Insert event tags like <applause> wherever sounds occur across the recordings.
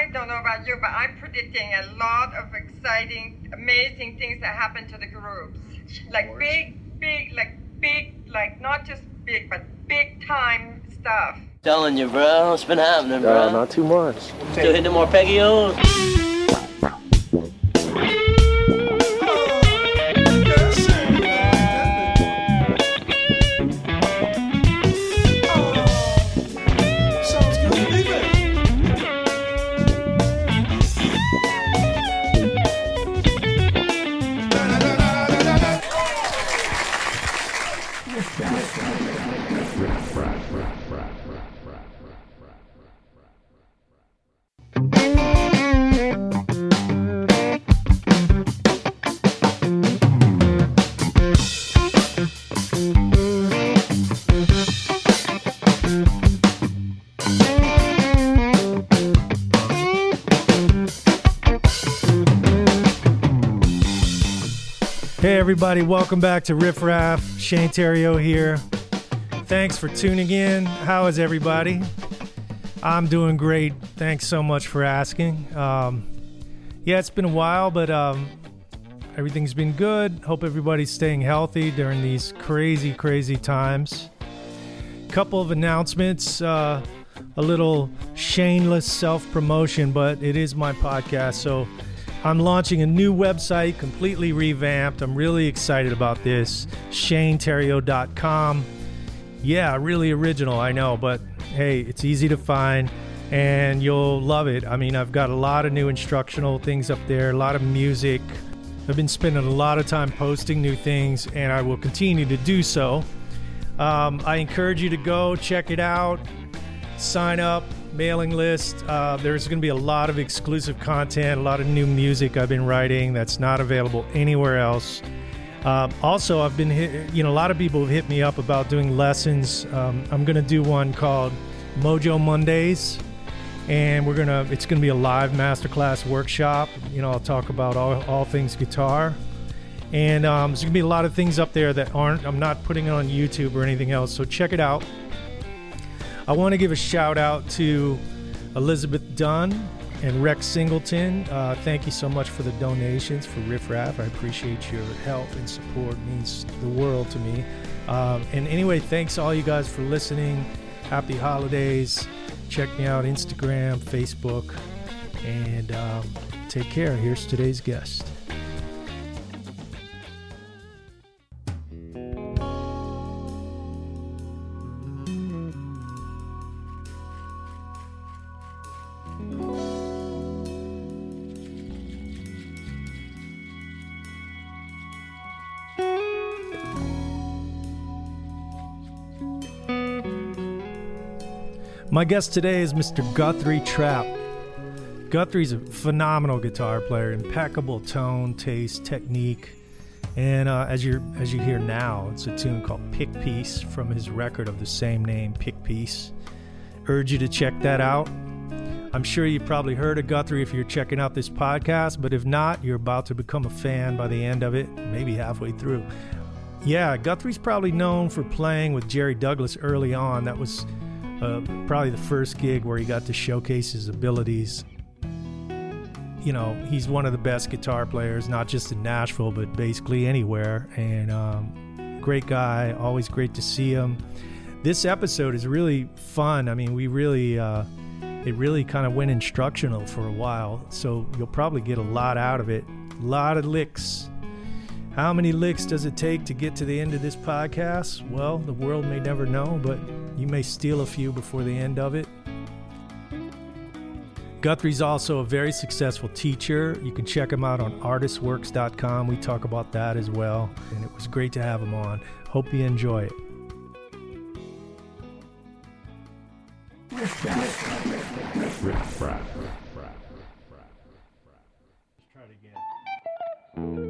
I don't know about you, but I'm predicting a lot of exciting, amazing things that happen to the groups. Like big, big, like big, like not just big, but big time stuff. Telling you, bro. What's been happening, bro? Uh, not too much. Still hitting more Peggy-O's? Hey, everybody, welcome back to Riff Raff. Shane Theriot here. Thanks for tuning in. How is everybody? I'm doing great. Thanks so much for asking. Um, yeah, it's been a while, but um, everything's been good. Hope everybody's staying healthy during these crazy, crazy times. Couple of announcements. Uh, a little shameless self promotion, but it is my podcast, so I'm launching a new website, completely revamped. I'm really excited about this. ShaneTheriot.com. Yeah, really original, I know, but hey, it's easy to find and you'll love it. I mean, I've got a lot of new instructional things up there, a lot of music. I've been spending a lot of time posting new things, and I will continue to do so. Um, I encourage you to go check it out, sign up, mailing list. Uh, there's going to be a lot of exclusive content, a lot of new music I've been writing that's not available anywhere else. Um, also, I've been hit, you know, a lot of people have hit me up about doing lessons. Um, I'm going to do one called Mojo Mondays, and we're gonna. It's going to be a live masterclass workshop. You know, I'll talk about all, all things guitar, and um, there's going to be a lot of things up there that aren't. I'm not putting it on YouTube or anything else. So check it out. I want to give a shout out to Elizabeth Dunn and Rex Singleton. Uh, thank you so much for the donations for Riff Raff. I appreciate your help and support. It means the world to me. Um, and anyway, thanks all you guys for listening. Happy holidays. Check me out Instagram, Facebook, and um, take care. Here's today's guest. My guest today is Mr. Guthrie Trapp. Guthrie's a phenomenal guitar player, impeccable tone, taste, technique, and uh, as you as you hear now, it's a tune called "Pick Peace" from his record of the same name, "Pick Peace." Urge you to check that out. I'm sure you've probably heard of Guthrie if you're checking out this podcast, but if not, you're about to become a fan by the end of it, maybe halfway through. Yeah, Guthrie's probably known for playing with Jerry Douglas early on. That was uh, probably the first gig where he got to showcase his abilities. You know, he's one of the best guitar players, not just in Nashville, but basically anywhere. And um, great guy, always great to see him. This episode is really fun. I mean, we really, uh, it really kind of went instructional for a while. So you'll probably get a lot out of it. A lot of licks. How many licks does it take to get to the end of this podcast? Well, the world may never know, but you may steal a few before the end of it. Guthrie's also a very successful teacher. You can check him out on artistworks.com. We talk about that as well. And it was great to have him on. Hope you enjoy it. Try it again.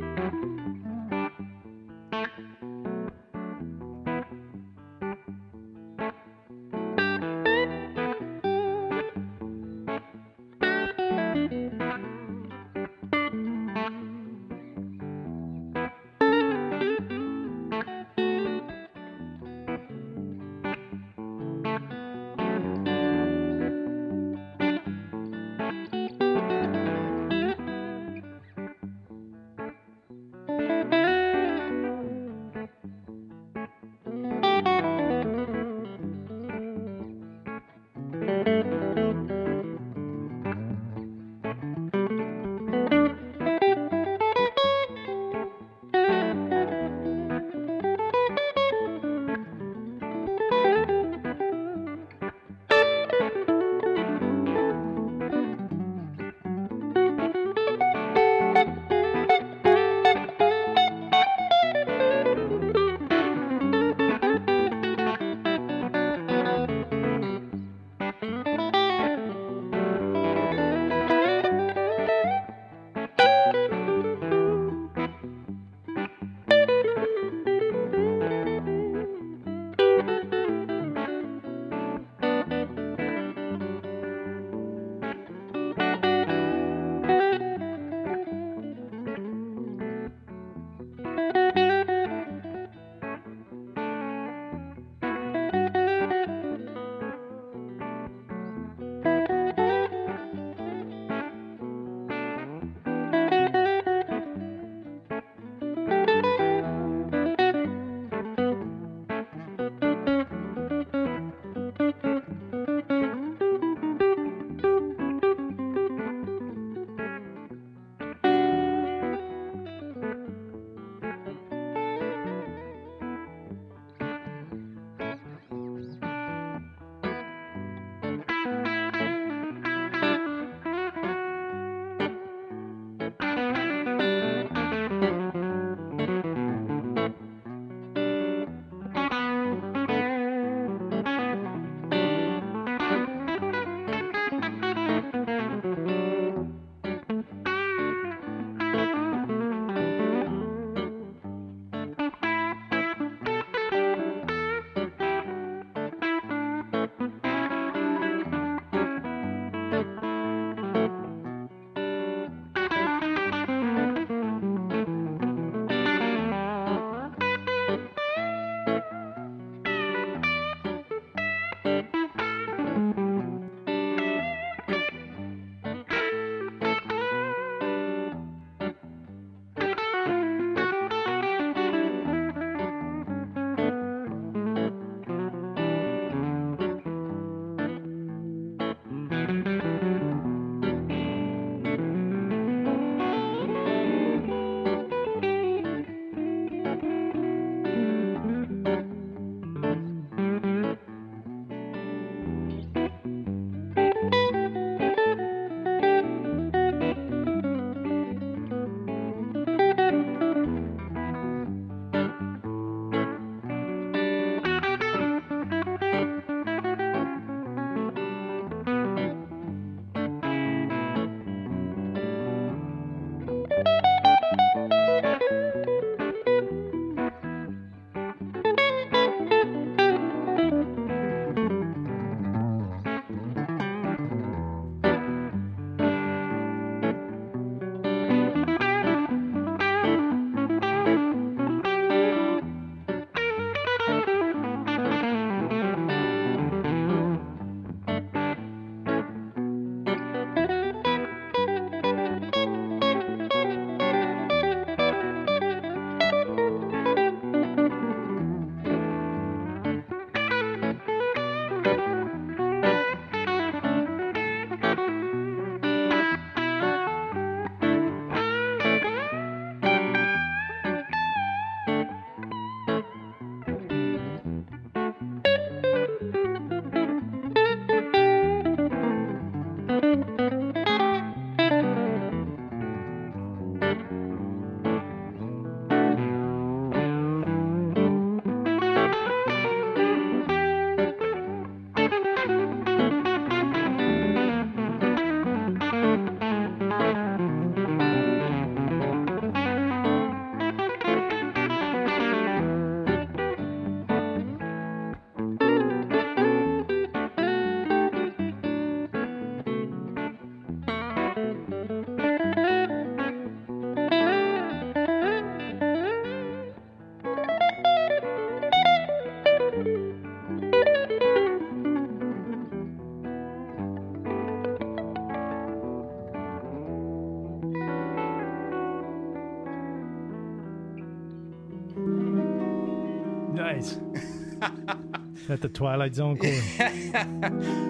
At the Twilight Zone Corey.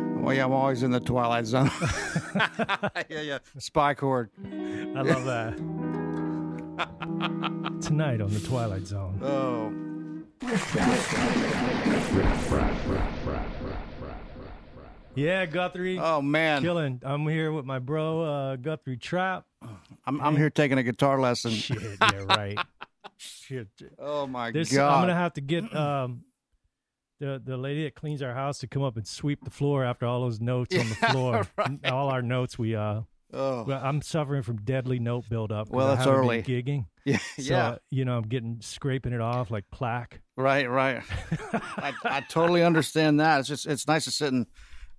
<laughs> Well, yeah, I'm always in the twilight zone. <laughs> <laughs> yeah, yeah. Spy cord. I love that. Tonight on the Twilight Zone. Oh. Yeah, Guthrie. Oh man. Killing. I'm here with my bro, uh, Guthrie Trapp. I'm I'm here taking a guitar lesson. Shit, yeah, right. Shit. Oh my This god. I'm gonna have to get um the the lady that cleans our house to come up and sweep the floor after all those notes on the <laughs> floor. <laughs> All our notes we uh oh. well, I'm suffering from deadly note buildup. Well, I that's haven't early. Been gigging. <laughs> Yeah. So, yeah. you know, I'm getting scraping it off like plaque. Right, right. I, I totally understand that. It's just it's nice to sit and,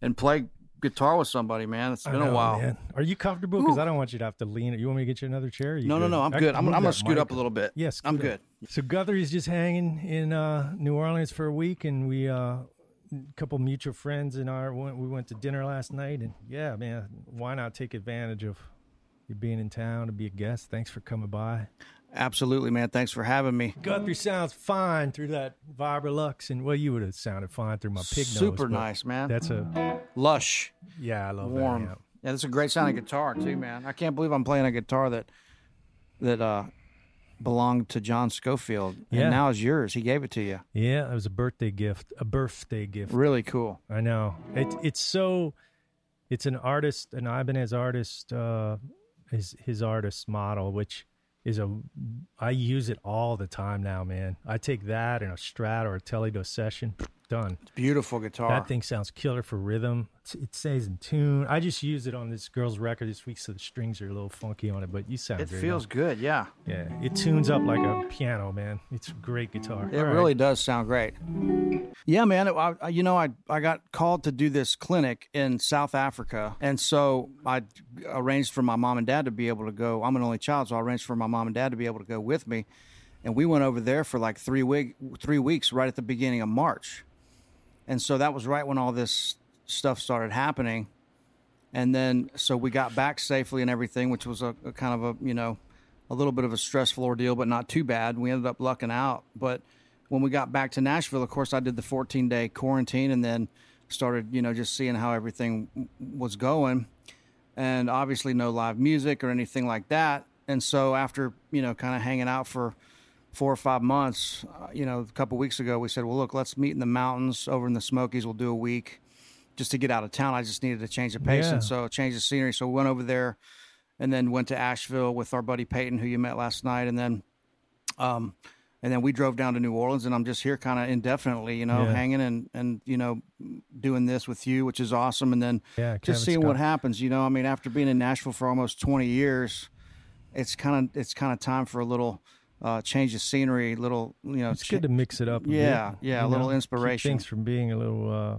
and play guitar with somebody, man. It's been a know, while. man. Are you comfortable? Because I don't want you to have to lean. You want me to get you another chair? You No, no, good? no. I'm I good. I'm, I'm gonna scoot mic up a little bit. Yes, I'm up. good. So Guthrie's just hanging in uh, New Orleans for a week, and we uh, a couple mutual friends in our we went to dinner last night, and yeah, man, why not take advantage of you being in town to be a guest? Thanks for coming by. Absolutely, man. Thanks for having me. Guthrie sounds fine through that Vibrolux, and well, you would have sounded fine through my pig nose. Super nice, man. That's a Lush, yeah, I love warm. that. yeah. Yeah, that's a great sounding guitar too, man. I can't believe I'm playing a guitar that that uh belonged to John Scofield, Yeah. and now is yours. He gave it to you. Yeah, it was a birthday gift, a birthday gift. Really cool. I know. It, it's so. It's an artist, an Ibanez artist, uh, his his artist model, which is a. I use it all the time now, man. I take that and a Strat or a Teledo session, done. Beautiful guitar. That thing sounds killer for rhythm. It's- It stays in tune. I just used it on this girl's record this week, so the strings are a little funky on it. But you sound it feels good. Yeah, Yeah, it tunes up like a piano, man. It's a great guitar. it All right. really does sound great. Yeah, man. It, I- you know, I I got called to do this clinic in South Africa, and so I arranged for my mom and dad to be able to go. I'm an only child, so I arranged for my mom and dad to be able to go with me, and we went over there for like three week three weeks right at the beginning of March, and so that was right when all this stuff started happening, and then so we got back safely and everything, which was a, a kind of a you know a little bit of a stressful ordeal, but not too bad. We ended up lucking out, but when we got back to Nashville, of course, I did the 14 day quarantine and then started, you know, just seeing how everything was going. And obviously, no live music or anything like that. And so, after, you know, kind of hanging out for four or five months, uh, you know, a couple weeks ago, we said, well, look, let's meet in the mountains over in the Smokies. We'll do a week just to get out of town. I just needed to change the pace. Yeah. And so, change the scenery. So, we went over there and then went to Asheville with our buddy Peyton, who you met last night. And then, um, and then we drove down to New Orleans, and I'm just here kind of indefinitely, you know, Yeah. hanging and and you know, doing this with you, which is awesome. And then Yeah, just seeing Scott. what happens. You know, I mean, after being in Nashville for almost 20 years, it's kind of it's kind of time for a little uh, change of scenery, a little you know, It's cha- good to mix it up. Yeah, bit, yeah, a little keep inspiration. Things from being a little. Uh,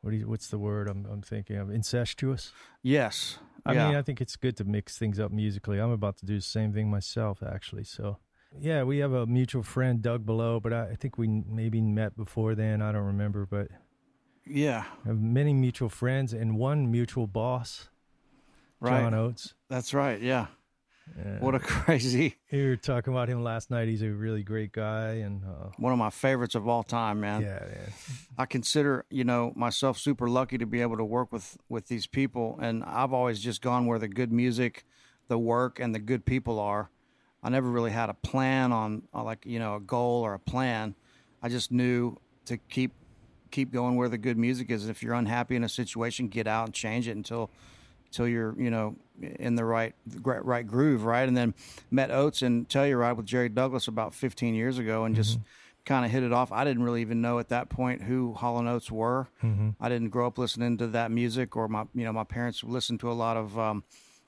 what do you, What's the word I'm, I'm thinking of? Incestuous. yes, I yeah. mean, I think it's good to mix things up musically. I'm about to do the same thing myself, actually. So, yeah, we have a mutual friend, Doug Belote, but I, I think we maybe met before then. I don't remember, but yeah, I have many mutual friends and one mutual boss, right. John Oates. That's right. Yeah. Yeah. What a <laughs> crazy we were talking about him last night. He's a really great guy, and uh, one of my favorites of all time, man. yeah, man. I consider, you know, myself super lucky to be able to work with with these people, and I've always just gone where the good music, the work, and the good people are. I never really had a plan on, uh, like you know, a goal or a plan. I just knew to keep keep going where the good music is. If you're unhappy in a situation, get out and change it until until you're you know in the right right, right groove, right? And then met Oates and Telluride with Jerry Douglas about 15 years ago, and just kind of hit it off. I didn't really even know at that point who Hall and Oates were. I didn't grow up listening to that music, or my you know my parents listened to a lot of um,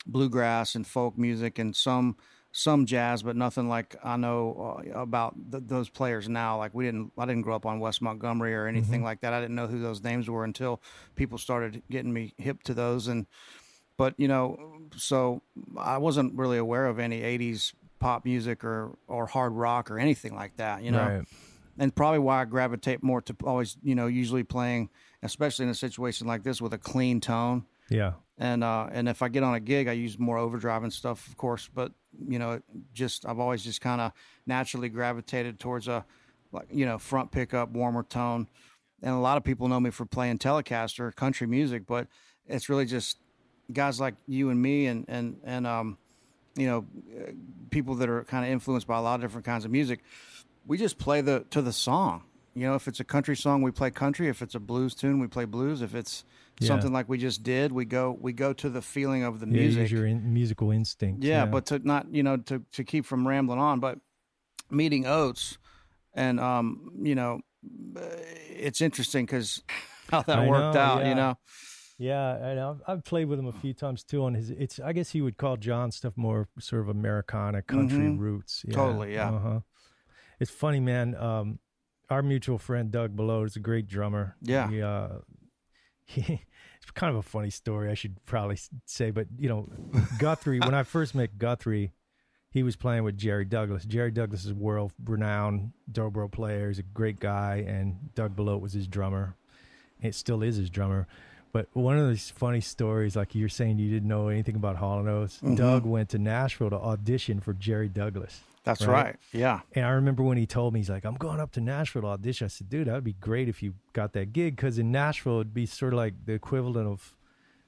bluegrass and folk music and some some jazz, but nothing like I know uh, about th- those players now. Like we didn't, I didn't grow up on Wes Montgomery or anything like that. I didn't know who those names were until people started getting me hip to those. And but you know, so I wasn't really aware of any '80s pop music or or hard rock or anything like that. You know, Right. and probably why I gravitate more to always, you know, usually playing, especially in a situation like this with a clean tone. Yeah. And uh, and if I get on a gig, I use more overdrive and stuff, of course. But you know, it just I've always just kind of naturally gravitated towards a like you know front pickup, warmer tone, and a lot of people know me for playing Telecaster country music, but it's really just guys like you and me and and and um you know people that are kind of influenced by a lot of different kinds of music we just play the to the song you know if it's a country song we play country if it's a blues tune we play blues if it's Yeah. something like we just did we go we go to the feeling of the Yeah, music use your in, musical instinct. yeah, but to not you know to to keep from rambling on, but meeting Oates, and um, you know, it's interesting because how that I worked know, out. yeah. You know, Yeah, and I've, I've played with him a few times too. On his, it's I guess he would call John stuff more sort of Americana country Mhm. roots. Yeah. Totally, yeah. Uh-huh. It's funny, man. Um, our mutual friend Doug Belote is a great drummer. Yeah. He, uh, <laughs> he, it's kind of a funny story. I should probably say, but you know, Guthrie. when I first met Guthrie, he was playing with Jerry Douglas. Jerry Douglas is a world renowned dobro player. He's a great guy, and Doug Belote was his drummer. It still is his drummer. But one of these funny stories, like you're saying, you didn't know anything about Hall and Oates. Mm-hmm. Doug went to Nashville to audition for Jerry Douglas. that's Right. right. Yeah, And I remember when he told me, he's like, I'm going up to Nashville to audition. I said, dude, that would be great if you got that gig. Because in Nashville, it'd be sort of like the equivalent of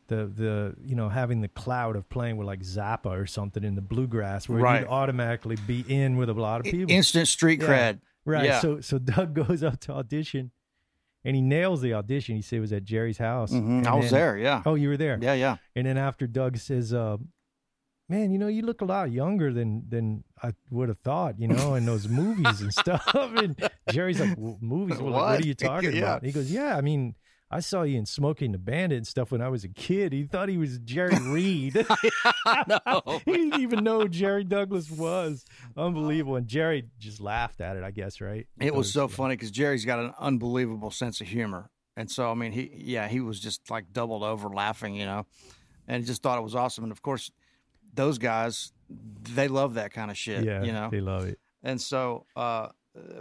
the, the you know, having the cloud of playing with like Zappa or something in the bluegrass, where Right. you'd automatically be in with a lot of people. instant street Yeah. cred. Right. Yeah. So so Doug <laughs> goes up to audition and he nails the audition. He said it was at Jerry's house. Mhm. I was then- there. Yeah, Oh, you were there. yeah, yeah. And then after Doug says, uh, "Man, you know, you look a lot younger than than I would have thought, you know, in those movies and <laughs> stuff." And Jerry's like, "Movies? What, what What? are you talking <laughs> Yeah. about?" And he goes, "Yeah, I mean." I saw you in Smokey and the Bandit and stuff when I was a kid. He thought he was Jerry <laughs> Reed. <laughs> he didn't even know Jerry Douglas was. Unbelievable. And Jerry just laughed at it, I guess, right? It was so funny because Jerry's got an unbelievable sense of humor, and so I mean, he yeah, he was just like doubled over laughing, you know, and he just thought it was awesome. And of course, those guys, they love that kind of shit, Yeah, you know. they love it. And so, uh,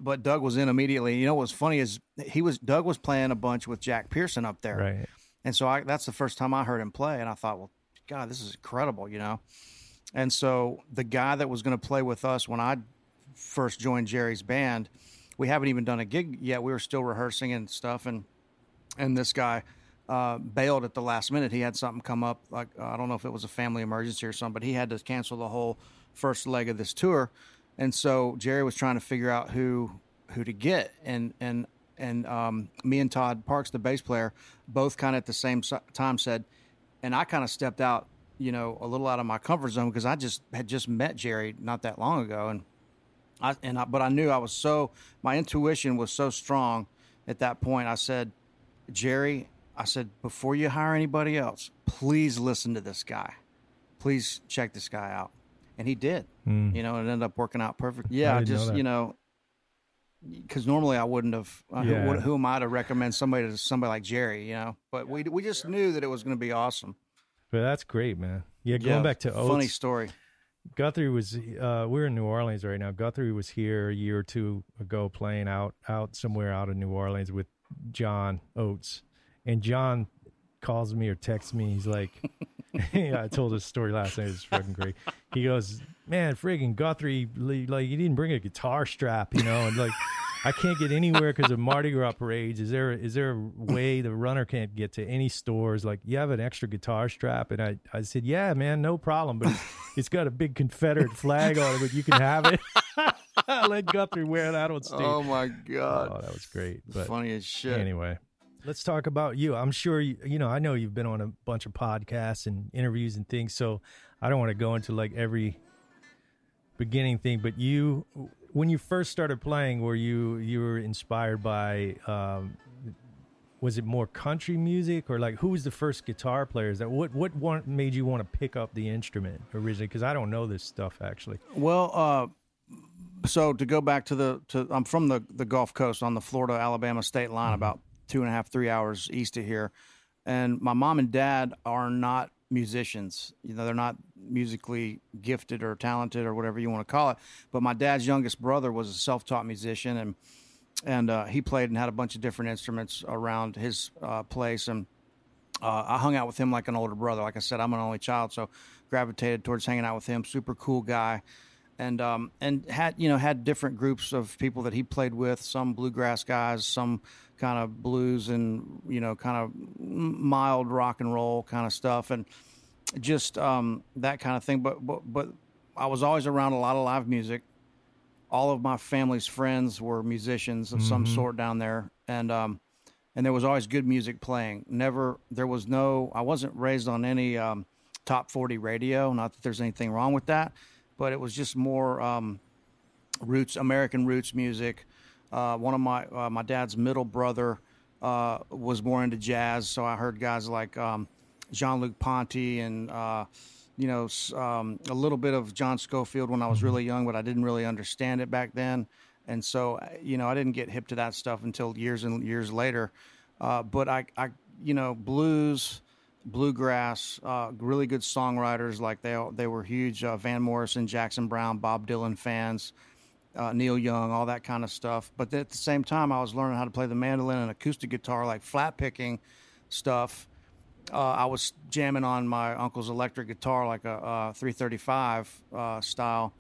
but Doug was in immediately. You know what's funny is he was Doug was playing a bunch with Jack Pearson up there, Right. and so I, that's the first time I heard him play, and I thought, well, God, this is incredible, you know. And so the guy that was going to play with us when I first joined Jerry's band, we haven't even done a gig yet. We were still rehearsing and stuff, and and this guy uh, bailed at the last minute. He had something come up, like I don't know if it was a family emergency or something, but he had to cancel the whole first leg of this tour. And so Jerry was trying to figure out who who to get, and and and um, me and Todd Parks, the bass player, both kind of at the same time said, and I kind of stepped out, you know, a little out of my comfort zone because I just had just met Jerry not that long ago, and I and I, but I knew I was so my intuition was so strong at that point. I said, Jerry, I said before you hire anybody else, please listen to this guy. Please check this guy out, and he did. You know, and it ended up working out perfect. Yeah, know just that. you know, because normally I wouldn't have. Uh, Yeah. who, who am I to recommend somebody to somebody like Jerry? You know, but we we just knew that it was going to be awesome. But that's great, man. Yeah, going Yeah, back to Oates, funny story. Guthrie was uh we're in New Orleans right now. Guthrie was here a year or two ago playing out out somewhere out of New Orleans with John Oates. And John calls me or texts me. He's like <laughs> I told this story last night. It's fucking great. He goes, "Man, friggin' Guthrie, li- like he didn't bring a guitar strap, you know, and like I can't get anywhere because of Mardi Gras parades. Is there is there a way the runner can't get to any stores? Like, you have an extra guitar strap?" And I, I said, "Yeah, man, no problem, but it's, it's got a big Confederate flag on it, but you can have it." <laughs> Let Guthrie wear that on stage. Oh my oh, god, Oh, that was great. But funny as shit. Anyway, let's talk about you. I'm sure you, you know. I know you've been on a bunch of podcasts and interviews and things, so I don't want to go into like every beginning thing. But you, when you first started playing, were you you were inspired by? Um, was it more country music or like who was the first guitar players that what what one made you want to pick up the instrument originally because i don't know this stuff actually Well, uh, so to go back to the to I'm from the the Gulf Coast on the Florida Alabama state line, about two and a half three hours east of here, and my mom and dad are not musicians. You know, they're not musically gifted or talented or whatever you want to call it. But my dad's youngest brother was a self taught musician and and uh, he played and had a bunch of different instruments around his uh, place and uh, I hung out with him like an older brother. Like I said, I'm an only child, so gravitated towards hanging out with him. Super cool guy. and um, and had you know had different groups of people that he played with. Some bluegrass guys, some kind of blues and you know kind of mild rock and roll kind of stuff, and just um, that kind of thing. But but but I was always around a lot of live music. All of my family's friends were musicians of some sort down there, and um, and there was always good music playing. Never there was no. I wasn't raised on any um, top forty radio. Not that there's anything wrong with that, but it was just more um, roots, American roots music. Uh, one of my uh, my dad's middle brother uh, was more into jazz, so I heard guys like um, Jean Luc Ponty and uh, you know um, a little bit of John Scofield when I was really young, but I didn't really understand it back then, and so you know I didn't get hip to that stuff until years and years later. Uh, but I, I, you know, blues, bluegrass, uh, really good songwriters like they they were huge Van Morrison, Jackson Browne, Bob Dylan fans uh, Neil Young, all that kind of stuff. But at the same time, I was learning how to play the mandolin and acoustic guitar, like flat picking stuff. Uh, I was jamming on my uncle's electric guitar, like a, uh 335 uh, style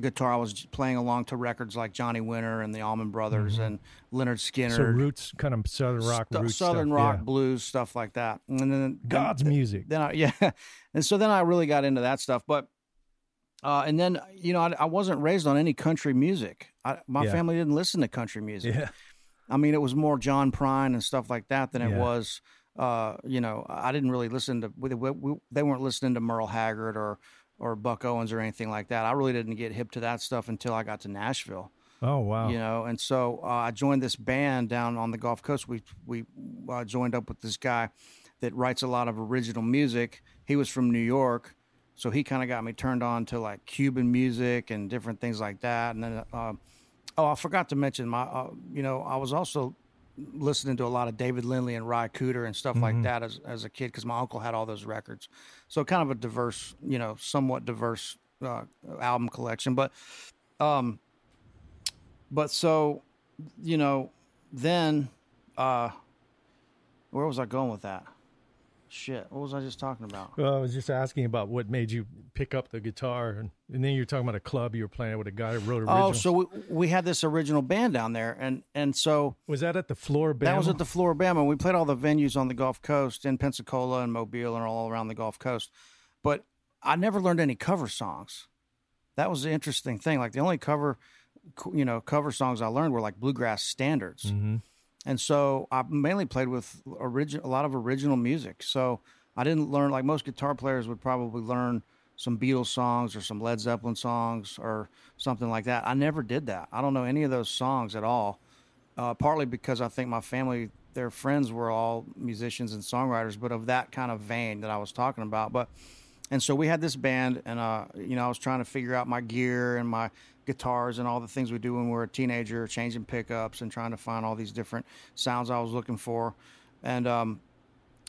guitar. I was playing along to records like Johnny Winter and the Allman Brothers and Lynyrd Skynyrd. So roots, kind of southern rock, roots southern stuff, rock, yeah. blues, stuff like that. And then God's music. then I, <laughs> yeah, and so then I really got into that stuff. But uh, and then you know I, I wasn't raised on any country music. I, my Yeah. family didn't listen to country music. Yeah, I mean, it was more John Prine and stuff like that than it Yeah. was. Uh, you know, I didn't really listen to. we- we- They weren't listening to Merle Haggard or or Buck Owens or anything like that. I really didn't get hip to that stuff until I got to Nashville Oh wow. you know and so uh, i joined this band down on the gulf coast we we uh, joined up with this guy that writes a lot of original music he was from new york so he kind of got me turned on to like cuban music and different things like that and then uh, oh i forgot to mention my uh, you know i was also listening to a lot of david lindley and ry cooder and stuff like that as, as a kid because my uncle had all those records. So kind of a diverse you know somewhat diverse uh, album collection but um but so you know then uh where was i going with that shit what was i just talking about Well, I was just asking about what made you pick up the guitar, and, and then you're talking about a club you were playing with a guy who wrote original. oh so we, we had this original band down there and and so was that at the Flora-Bama? that was at the floor, flora-bama we played all the venues on the gulf coast in pensacola and mobile and all around the gulf coast but i never learned any cover songs that was the interesting thing like the only cover you know cover songs i learned were like bluegrass standards Mm-hmm. And so I mainly played with origin a lot of original music. So I didn't learn like most guitar players would probably learn some Beatles songs or some Led Zeppelin songs or something like that. I never did that. I don't know any of those songs at all. Uh, partly because I think my family, their friends were all musicians and songwriters, but of that kind of vein that I was talking about. But and so we had this band, and uh, you know, I was trying to figure out my gear and my guitars and all the things we do when we're a teenager, changing pickups and trying to find all these different sounds I was looking for, and um,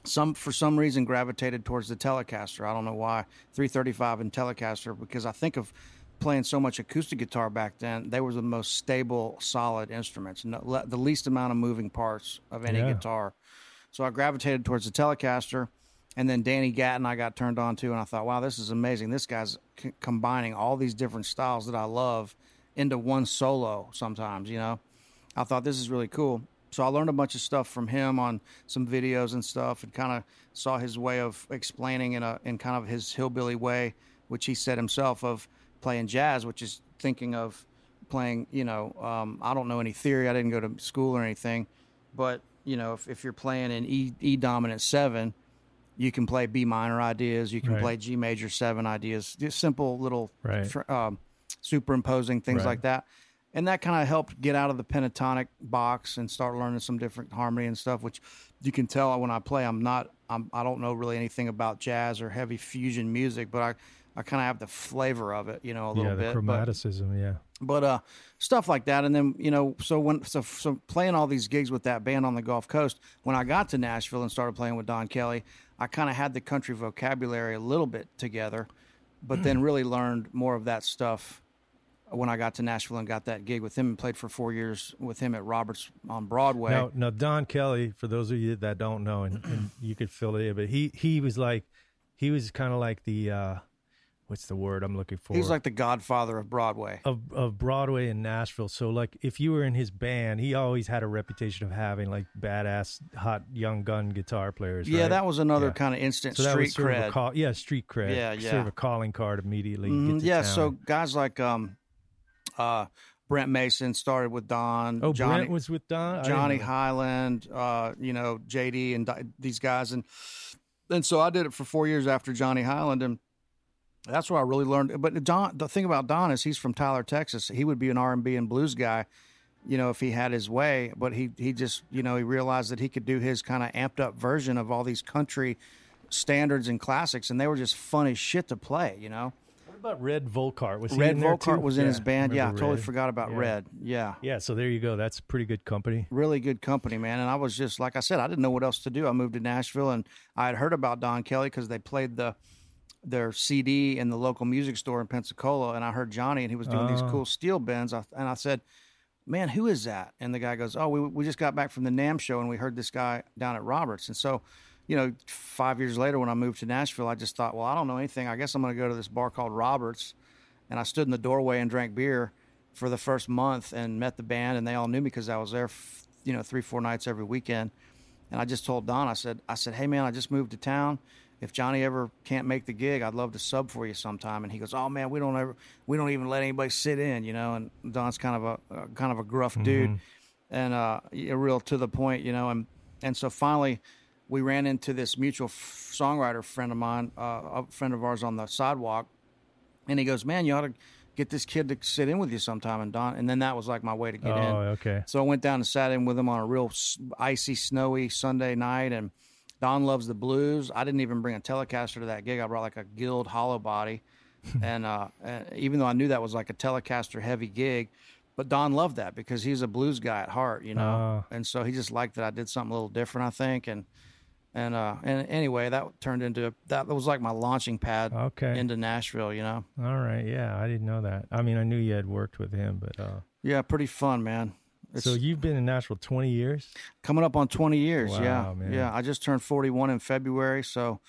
some for some reason gravitated towards the Telecaster. I don't know why 335 and Telecaster because I think of playing so much acoustic guitar back then. They were the most stable, solid instruments, no, le- the least amount of moving parts of any Yeah. guitar. So I gravitated towards the Telecaster, and then Danny Gatton I got turned on to, and I thought, wow, this is amazing. This guy's c- combining all these different styles that I love into one solo. Sometimes, you know, I thought this is really cool. So I learned a bunch of stuff from him on some videos and stuff, and kind of saw his way of explaining in a in kind of his hillbilly way, which he said himself of playing jazz, which is thinking of playing. You know, um, I don't know any theory. I didn't go to school or anything, but you know, if, if you're playing in E E dominant seven, you can play B minor ideas. You can Right. play G major seven ideas. Just simple little Right. tr- um, superimposing things Right. like that. And that kind of helped get out of the pentatonic box and start learning some different harmony and stuff, which you can tell when I play. I'm not, I'm, I don't know really anything about jazz or heavy fusion music, but I, I kind of have the flavor of it, you know, a little yeah, the bit. but- chromaticism. Yeah. but uh stuff like that and then you know so when so, so playing all these gigs with that band on the gulf coast when i got to nashville and started playing with don kelly i kind of had the country vocabulary a little bit together but then really learned more of that stuff when i got to nashville and got that gig with him and played for four years with him at roberts on broadway. Now, now Don Kelly, for those of you that don't know, and, and you could fill it in, but he he was like, he was kind of like the uh, what's the word I'm looking for? He's like the godfather of Broadway. of of Broadway in Nashville. So like if you were in his band, he always had a reputation of having like badass hot young gun guitar players. Yeah, right? that was another Yeah. kind of instant so that street cred. call, yeah, street cred. Yeah, yeah. Sort of a calling card immediately. Mhm, to yeah, town. so guys like um, uh, Brent Mason started with Don. oh, Johnny, Brent was with Don. Johnny. Hiland, uh, you know, JD and these guys, and and so I did it for four years after Johnny Hiland, and that's where I really learned. But Don, the thing about Don is he's from Tyler, Texas. He would be an R and B and blues guy, you know, if he had his way. But he he just you know he realized that he could do his kind of amped up version of all these country standards and classics, and they were just fun as shit to play, you know. What about Redd Volkaert? Was he Redd Volkaert was in his band. Yeah, I totally Redd. forgot about Yeah. Redd. Yeah. Yeah, so there you go. That's pretty good company. Really good company, man. And I was just, like I said, I didn't know what else to do. I moved to Nashville and I had heard about Don Kelly because they played the their CD in the local music store in Pensacola. And I heard Johnny and he was doing these Oh. cool steel bends. And I said, man, who is that? And the guy goes, oh, we, we just got back from the NAMM show and we heard this guy down at Roberts. And so, you know, five years later when I moved to Nashville, I just thought, well, I don't know anything. I guess I'm going to go to this bar called Roberts. And I stood in the doorway and drank beer for the first month and met the band. And they all knew me because I was there, f- you know, three, four nights every weekend. And I just told Don, I said, I said, hey man, I just moved to town. If Johnny ever can't make the gig, I'd love to sub for you sometime. And he goes, oh man, we don't ever, we don't even let anybody sit in, you know. And Don's kind of a, uh, kind of a gruff dude, and uh, a real to the point, you know. And and so finally, we ran into this mutual f- songwriter friend of mine, uh, a friend of ours on the sidewalk, and he goes, man, you ought to get this kid to sit in with you sometime. And Don, and then that was like my way to get in. Oh, okay. So I went down and sat in with him on a real icy, snowy Sunday night. And Don loves the blues. I didn't even bring a Telecaster to that gig. I brought like a Guild hollow body. <laughs> and, uh, and even though I knew that was like a Telecaster heavy gig, but Don loved that because he's a blues guy at heart, you know. Oh. and so he just liked that I did something a little different, I think. And and uh, and anyway, that turned into that was like my launching pad Okay. into Nashville, you know. All right. Yeah, I didn't know that. I mean, I knew you had worked with him, but uh, Yeah, pretty fun, man. It's so you've been in Nashville 20 years? coming up on 20 years. Wow, yeah, man. yeah. I just turned 41 in February, so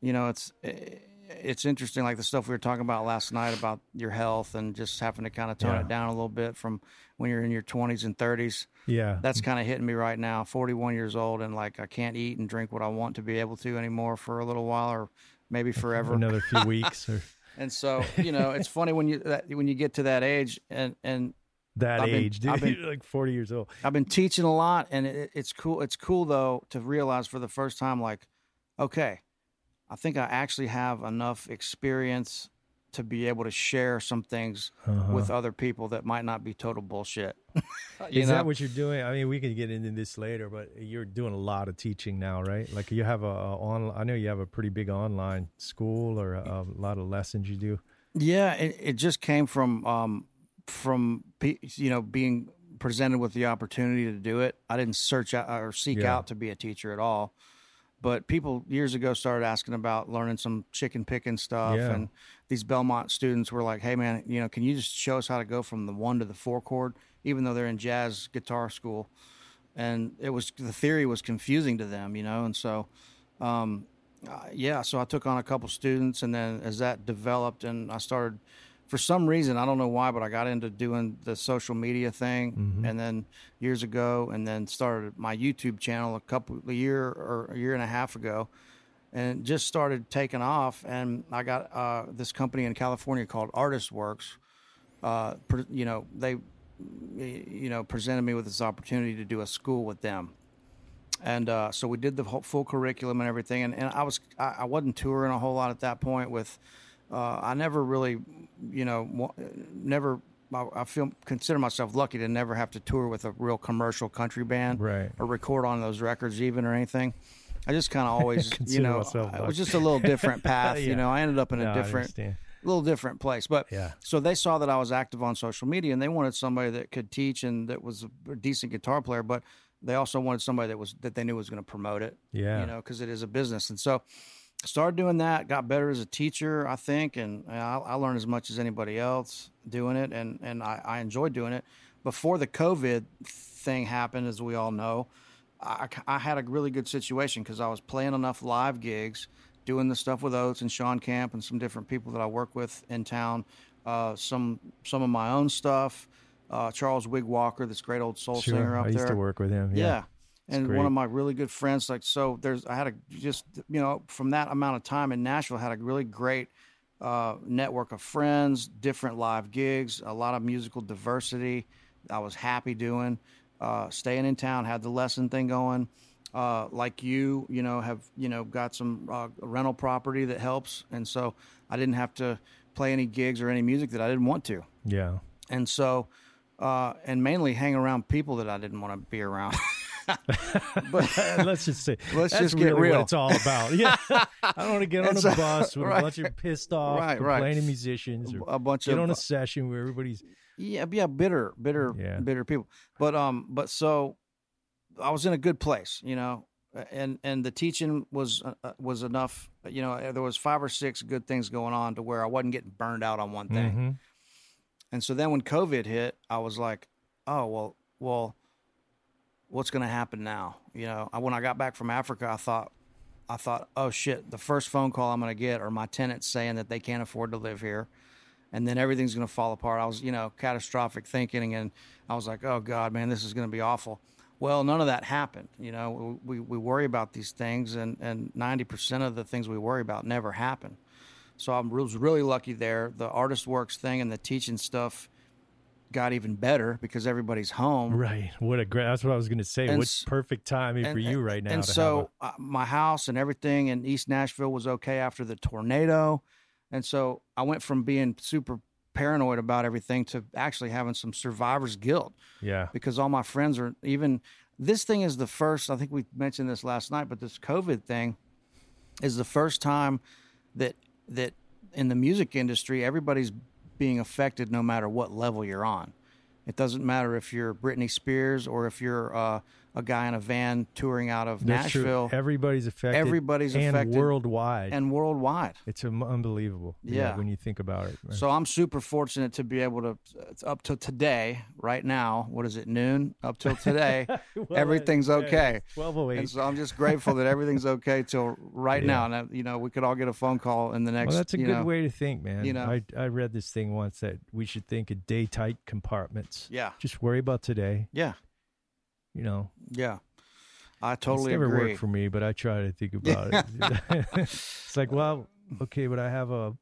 you know it's it's interesting, like the stuff we were talking about last night about your health and just having to kind of tone Yeah. it down a little bit from when you're in your 20s and 30s. Yeah. That's kind of hitting me right now. 41 years old, and like I can't eat and drink what I want to be able to anymore for a little while, or maybe forever. another few <laughs> weeks or And so <laughs> you know, it's funny when you that, when you get to that age, and and that I've been- age, dude. I've been- <laughs> You're like 40 years old. I've been teaching a lot, and it, it's cool. It's cool though to realize for the first time, like, okay, I think I actually have enough experience to be able to share some things with other people that might not be total bullshit. <laughs> you Is know? that what you're doing? I mean, we can get into this later, but you're doing a lot of teaching now, right? Like you have a, a on. I know you have a pretty big online school or a, a lot of lessons you do. Yeah, it, it just came from um, from you know being presented with the opportunity to do it. I didn't search out or seek Yeah. out to be a teacher at all. But people years ago started asking about learning some chicken picking stuff, Yeah. and these Belmont students were like, "Hey, man, you know, can you just show us how to go from the one to the four chord?" Even though they're in jazz guitar school, and it was the theory was confusing to them, you know, and so um, uh, yeah, so I took on a couple students, and then as that developed, and I started, for some reason, I don't know why, but I got into doing the social media thing, and then years ago, and then started my YouTube channel a couple a year or a year and a half ago, and just started taking off, and I got uh, this company in California called Artist Works. Uh, pre- you know, they, you know, presented me with this opportunity to do a school with them and uh, so we did the whole full curriculum and everything and, and i was I, I wasn't touring a whole lot at that point with uh, i never really you know never I, I feel consider myself lucky to never have to tour with a real commercial country band Right. or record on those records even or anything i just kind of <laughs> always you know it was just a little different <laughs> path Yeah. you know i ended up in a different understand. little different place. But Yeah. so they saw that I was active on social media and they wanted somebody that could teach and that was a decent guitar player, but they also wanted somebody that was that they knew was going to promote it. Yeah. You know, because it is a business. And so started doing that, got better as a teacher, I think, and I, I learned as much as anybody else doing it and, and I, I enjoyed doing it. Before the COVID thing happened, as we all know, I, I had a really good situation because I was playing enough live gigs doing the stuff with Oates and Shawn Camp and some different people that I work with in town. Uh, some some of my own stuff. Uh, Charles Wigg Walker, this great old soul Sure. singer up I used there. to work with him. Yeah. Yeah. And great. one of my really good friends, like so, there's I had a just you know from that amount of time in Nashville, had a really great uh, network of friends, different live gigs, a lot of musical diversity. I was happy doing, uh, staying in town, had the lesson thing going. Uh, like you, you know, have you know got some uh, rental property that helps, and so I didn't have to play any gigs or any music that I didn't want to Yeah. and so uh, and mainly hang around people that I didn't want to be around. <laughs> <laughs> but <laughs> let's just say Let's that's just get really real. what it's all about. Yeah, <laughs> I don't want to get on And a bus with right. a bunch of pissed off, Right, right. complaining musicians, or a bunch get of on a session where everybody's yeah, yeah, bitter, bitter, Yeah. bitter people. But um, but so I was in a good place, you know, and and the teaching was uh, uh, was enough. You know, there was five or six good things going on to where I wasn't getting burned out on one thing. Mhm. And so then when COVID hit, I was like, oh, well, well, what's going to happen now? You know, I, when I got back from Africa, I thought, I thought, oh shit, the first phone call I'm going to get are my tenants saying that they can't afford to live here. And then everything's going to fall apart. I was, you know, catastrophic thinking. And I was like, oh God, man, this is going to be awful. Well, none of that happened. You know, we, we worry about these things, and, and 90% of the things we worry about never happen. So I was really lucky there. The artist works thing and the teaching stuff got even better because everybody's home. right. What a great. That's what I was going to say. And What's perfect timing for you right now? And so uh, my house and everything in East Nashville was okay after the tornado. And so I went from being super paranoid about everything to actually having some survivor's guilt yeah, because all my friends are even this thing is the first i think we mentioned this last night but this covid thing is the first time that that in the music industry everybody's being affected no matter what level you're on. It doesn't matter if you're britney spears or if you're uh, a guy in a van touring out of That's true. nashville Everybody's affected. Everybody's and affected. worldwide. and worldwide it's um, unbelievable. Yeah. when you think about it. So I'm super fortunate to be able to, it's up to today, right now. What is it, noon? Up till today, <laughs> Well, everything's yeah, okay. Twelve oh And so I'm just grateful that everything's okay till right Yeah. now. And uh, you know, we could all get a phone call in the next. Well, that's a good know, way to think, man. you know. I I read this thing once that we should think of day tight compartments. Yeah, Just worry about today. yeah, You know, yeah. I totally it's never agree. worked for me, but I try to think about it. <laughs> it's like, well, okay, but I have a,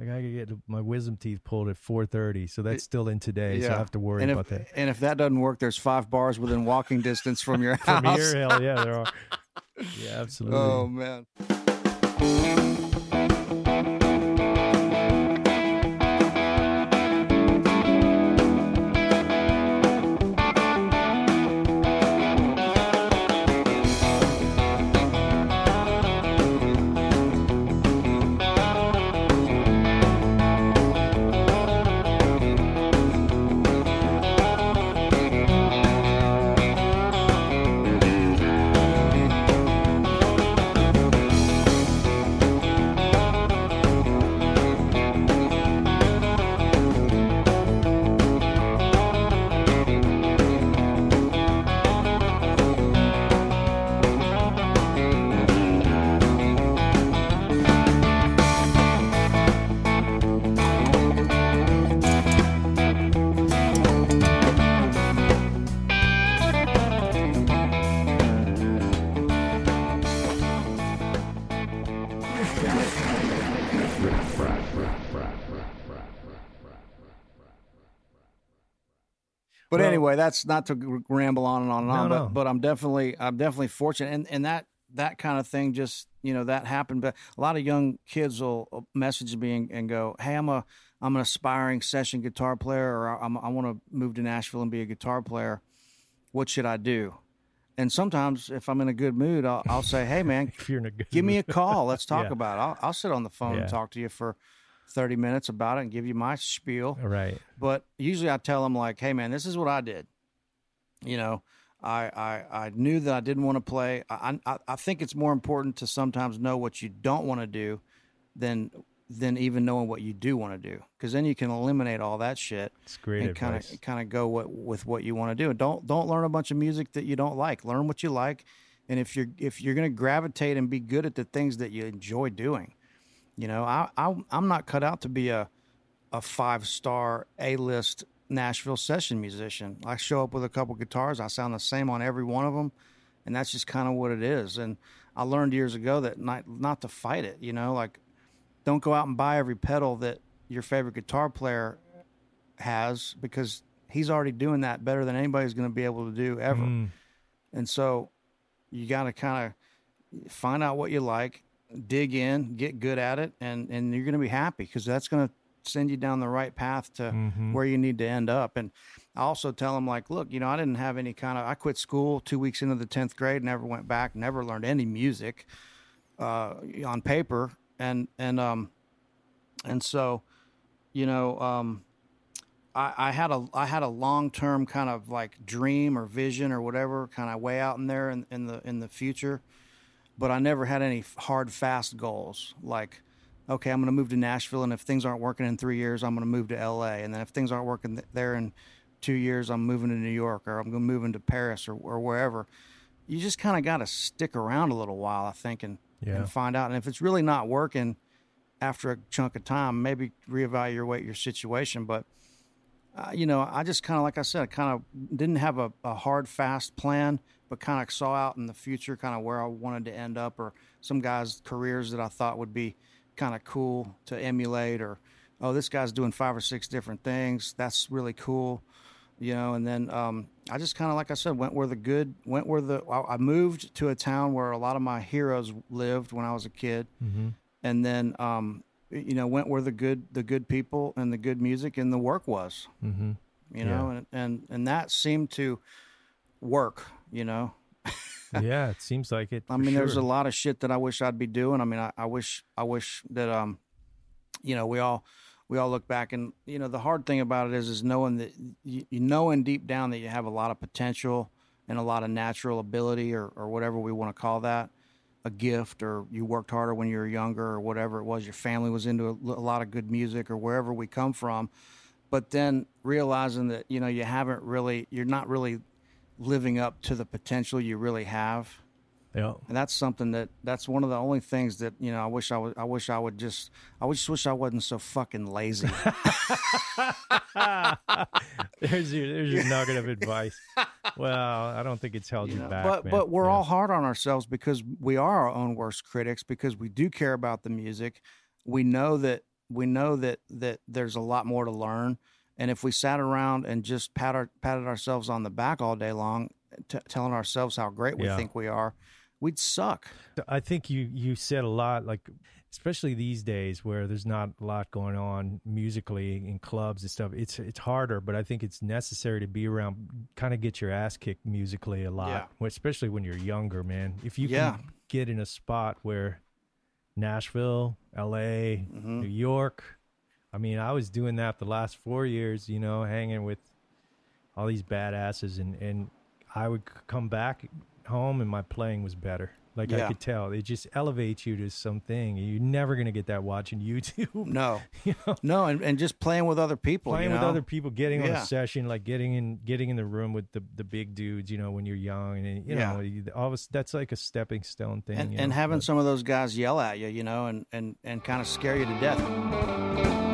I gotta get my wisdom teeth pulled at four thirty, so that's still in today. So I have to worry and about if that. and if that doesn't work, there's five bars within walking distance from your <laughs> From house. here, hell yeah, there are. Yeah, <laughs> oh, absolutely. Oh man. Anyway, that's not to ramble on and on and No, on. no. But but I'm definitely I'm definitely fortunate, and and that that kind of thing just you know that happened. But a lot of young kids will uh, message me and, and go, "Hey, I'm a I'm an aspiring session guitar player, or I'm, I want to move to Nashville and be a guitar player. What should I do?" And sometimes, if I'm in a good mood, I'll, I'll say, "Hey, man, <laughs> If you're in a good give me a call. Let's <laughs> talk Yeah. about it. I'll, I'll sit on the phone Yeah. and talk to you for 30 minutes about it and give you my spiel." right. but usually I tell them like, "Hey, man, this is what I did. You know, I I, I knew that I didn't want to play. I, I I think it's more important to sometimes know what you don't want to do than than even knowing what you do want to do, because then you can eliminate all that shit It's great and kind of kind of go what, with what you want to do. And don't don't learn a bunch of music that you don't like. Learn what you like, and if you're if you're going to gravitate and be good at the things that you enjoy doing, you know, I, I I'm not cut out to be a a five star A list Nashville session musician. I show up with a couple guitars, I sound the same on every one of them, and that's just kind of what it is. And I learned years ago that not not to fight it. You know, like don't go out and buy every pedal that your favorite guitar player has because he's already doing that better than anybody's going to be able to do ever. Mm. And so you got to kind of find out what you like, dig in, get good at it, and and you're going to be happy because that's going to send you down the right path to Mhm. where you need to end up. And I also tell them like, look, you know, I didn't have any kind of. I quit school two weeks into the tenth grade, never went back, never learned any music uh, on paper, and and um, and so, you know, um, I, I had a I had a long term kind of like dream or vision or whatever kind of way out in there in, in the in the future, but I never had any hard fast goals like. Okay, I'm going to move to Nashville, and if things aren't working in three years, I'm going to move to LA. And then if things aren't working th- there in two years, I'm moving to New York, or I'm going to move into Paris, or, or wherever. You just kind of got to stick around a little while, I think, and, Yeah. and find out. And if it's really not working after a chunk of time, maybe reevaluate your situation. But uh, you know, I just kind of, like I said, I kind of didn't have a, a hard, fast plan, but kind of saw out in the future kind of where I wanted to end up, or some guys' careers that I thought would be kind of cool to emulate, or oh, this guy's doing five or six different things. That's really cool, you know. And then um, I just kind of, like I said, went where the good, went where the. I I moved to a town where a lot of my heroes lived when I was a kid Mm-hmm. and then um, you know went where the good the good people and the good music and the work was Mm-hmm. you know and, and and that seemed to work you know? Yeah, it seems like it. <laughs> i mean there's a lot of shit that i wish i'd be doing. I mean i, I wish i wish that um you know we all we all look back and you know the hard thing about it is is knowing that you, you knowing deep down that you have a lot of potential and a lot of natural ability or, or whatever we want to call that a gift or you worked harder when you were younger or whatever it was your family was into a, a lot of good music or wherever we come from. But then realizing that you know you haven't really you're not really living up to the potential you really have Yeah. and that's something that that's one of the only things that you know I wish I would I wish I would just I just wish I wasn't so fucking lazy. <laughs> there's your there's your nugget of advice. Well, I don't think it's held you, you know? back, but man. but we're Yeah. all hard on ourselves because we are our own worst critics because we do care about the music. We know that we know that that there's a lot more to learn, and if we sat around and just pat our, patted ourselves on the back all day long, t- telling ourselves how great we Yeah. think we are, we'd suck. I think you you said a lot, like especially these days where there's not a lot going on musically in clubs and stuff. It's it's harder, but I think it's necessary to be around, kind of get your ass kicked musically a lot, Yeah. Especially when you're younger, man. If you Yeah. can get in a spot where Nashville, L.A., Mm-hmm. New York. I mean, I was doing that the last four years, you know, hanging with all these badasses, and and I would come back home and my playing was better. Like I could tell, it just elevates you to something. You're never gonna get that watching <laughs> YouTube. No, <laughs> you know, no, and, and just playing with other people, playing you with other people, getting on a session, like getting in, getting in the room with the the big dudes. You know, when you're young, and you know, you- all of a, that's like a stepping stone thing. and, you and having but- some of those guys yell at you, you know, and, and, and kind of scare you to death.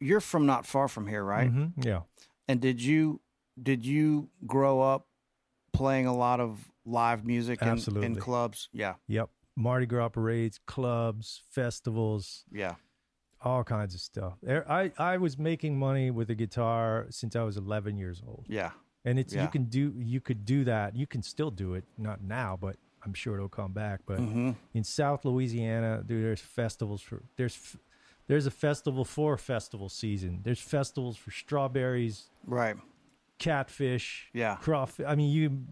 you're from not far from here, right? hmm Yeah. And did you did you grow up playing a lot of live music in, in clubs? Yeah, Yep. Mardi Gras parades, clubs, festivals, yeah. all kinds of stuff. I, I was making money with a guitar since I was 11 years old. Yeah. And it's Yeah. you can do you could do that. You can still do it, not now, but I'm sure it'll come back. But Mm-hmm. in South Louisiana, dude, there's festivals for there's there's a festival for festival season. There's festivals for strawberries, Right. catfish, Yeah. crawfish. I mean, you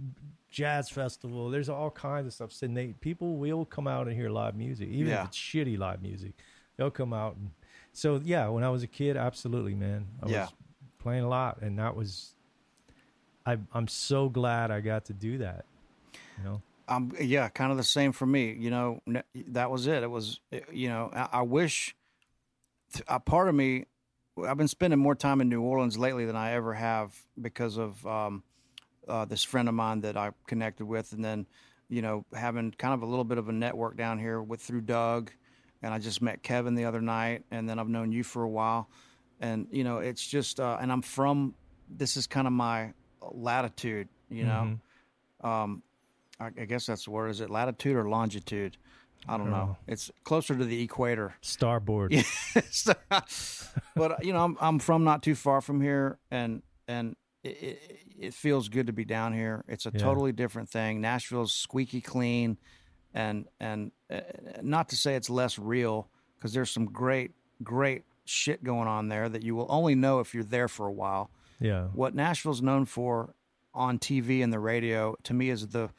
jazz festival. There's all kinds of stuff. And they people will come out and hear live music, even Yeah. if it's shitty live music. They'll come out and so yeah. When I was a kid, absolutely, man. I Yeah. was playing a lot, and that was. I I'm so glad I got to do that. You know. Um, yeah, kind of the same for me. You know, that was it. It was, you know, I, I wish a part of me, I've been spending more time in New Orleans lately than I ever have because of um, uh, this friend of mine that I connected with, and then, you know, having kind of a little bit of a network down here with through Doug, and I just met Kevin the other night, and then I've known you for a while, and you know, it's just, uh, and I'm from, this is kind of my latitude, you know. Um, I, I guess that's the word. Is it latitude or longitude? I don't know. It's closer to the equator. Starboard. <laughs> But you know, I'm I'm from not too far from here, and and it, it, it feels good to be down here. It's a Yeah. totally different thing. Nashville's squeaky clean, and and uh, not to say it's less real because there's some great great shit going on there that you will only know if you're there for a while Yeah. what Nashville's known for on TV and the radio to me is the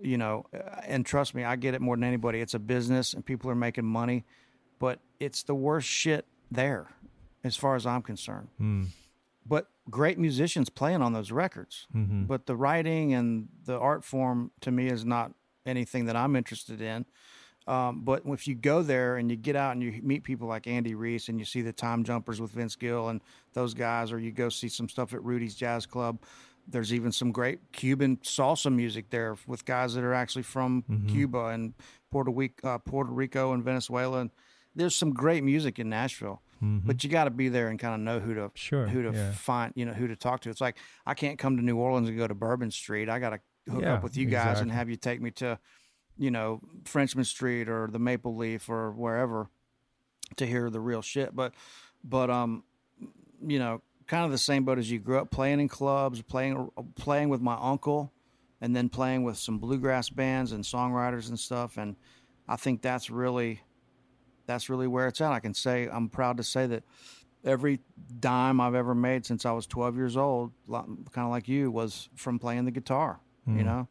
you know uh, and trust me I get it more than anybody. It's a business and people are making money but it's the worst shit there as far as I'm concerned. But great musicians playing on those records. But the writing and the art form to me is not anything that I'm interested in. Um, but if you go there and you get out and you meet people like Andy Reiss and you see the time jumpers with Vince Gill and those guys, or you go see some stuff at Rudy's Jazz Club, there's even some great Cuban salsa music there with guys that are actually from Cuba and Puerto, Rico, uh, Puerto Rico and Venezuela. And there's some great music in Nashville, but you got to be there and kind of know who to Sure, who to yeah. find, you know, who to talk to. It's like I can't come to New Orleans and go to Bourbon Street. I got to hook Yeah, up with you guys and have you take me to you know, Frenchmen Street or the Maple Leaf or wherever to hear the real shit. But, but, um, you know, kind of the same boat as you grew up playing in clubs, playing, uh, playing with my uncle and then playing with some bluegrass bands and songwriters and stuff. And I think that's really, that's really where it's at. I can say, I'm proud to say that every dime I've ever made since I was 12 years old, kind of like you, was from playing the guitar, you hmm. know?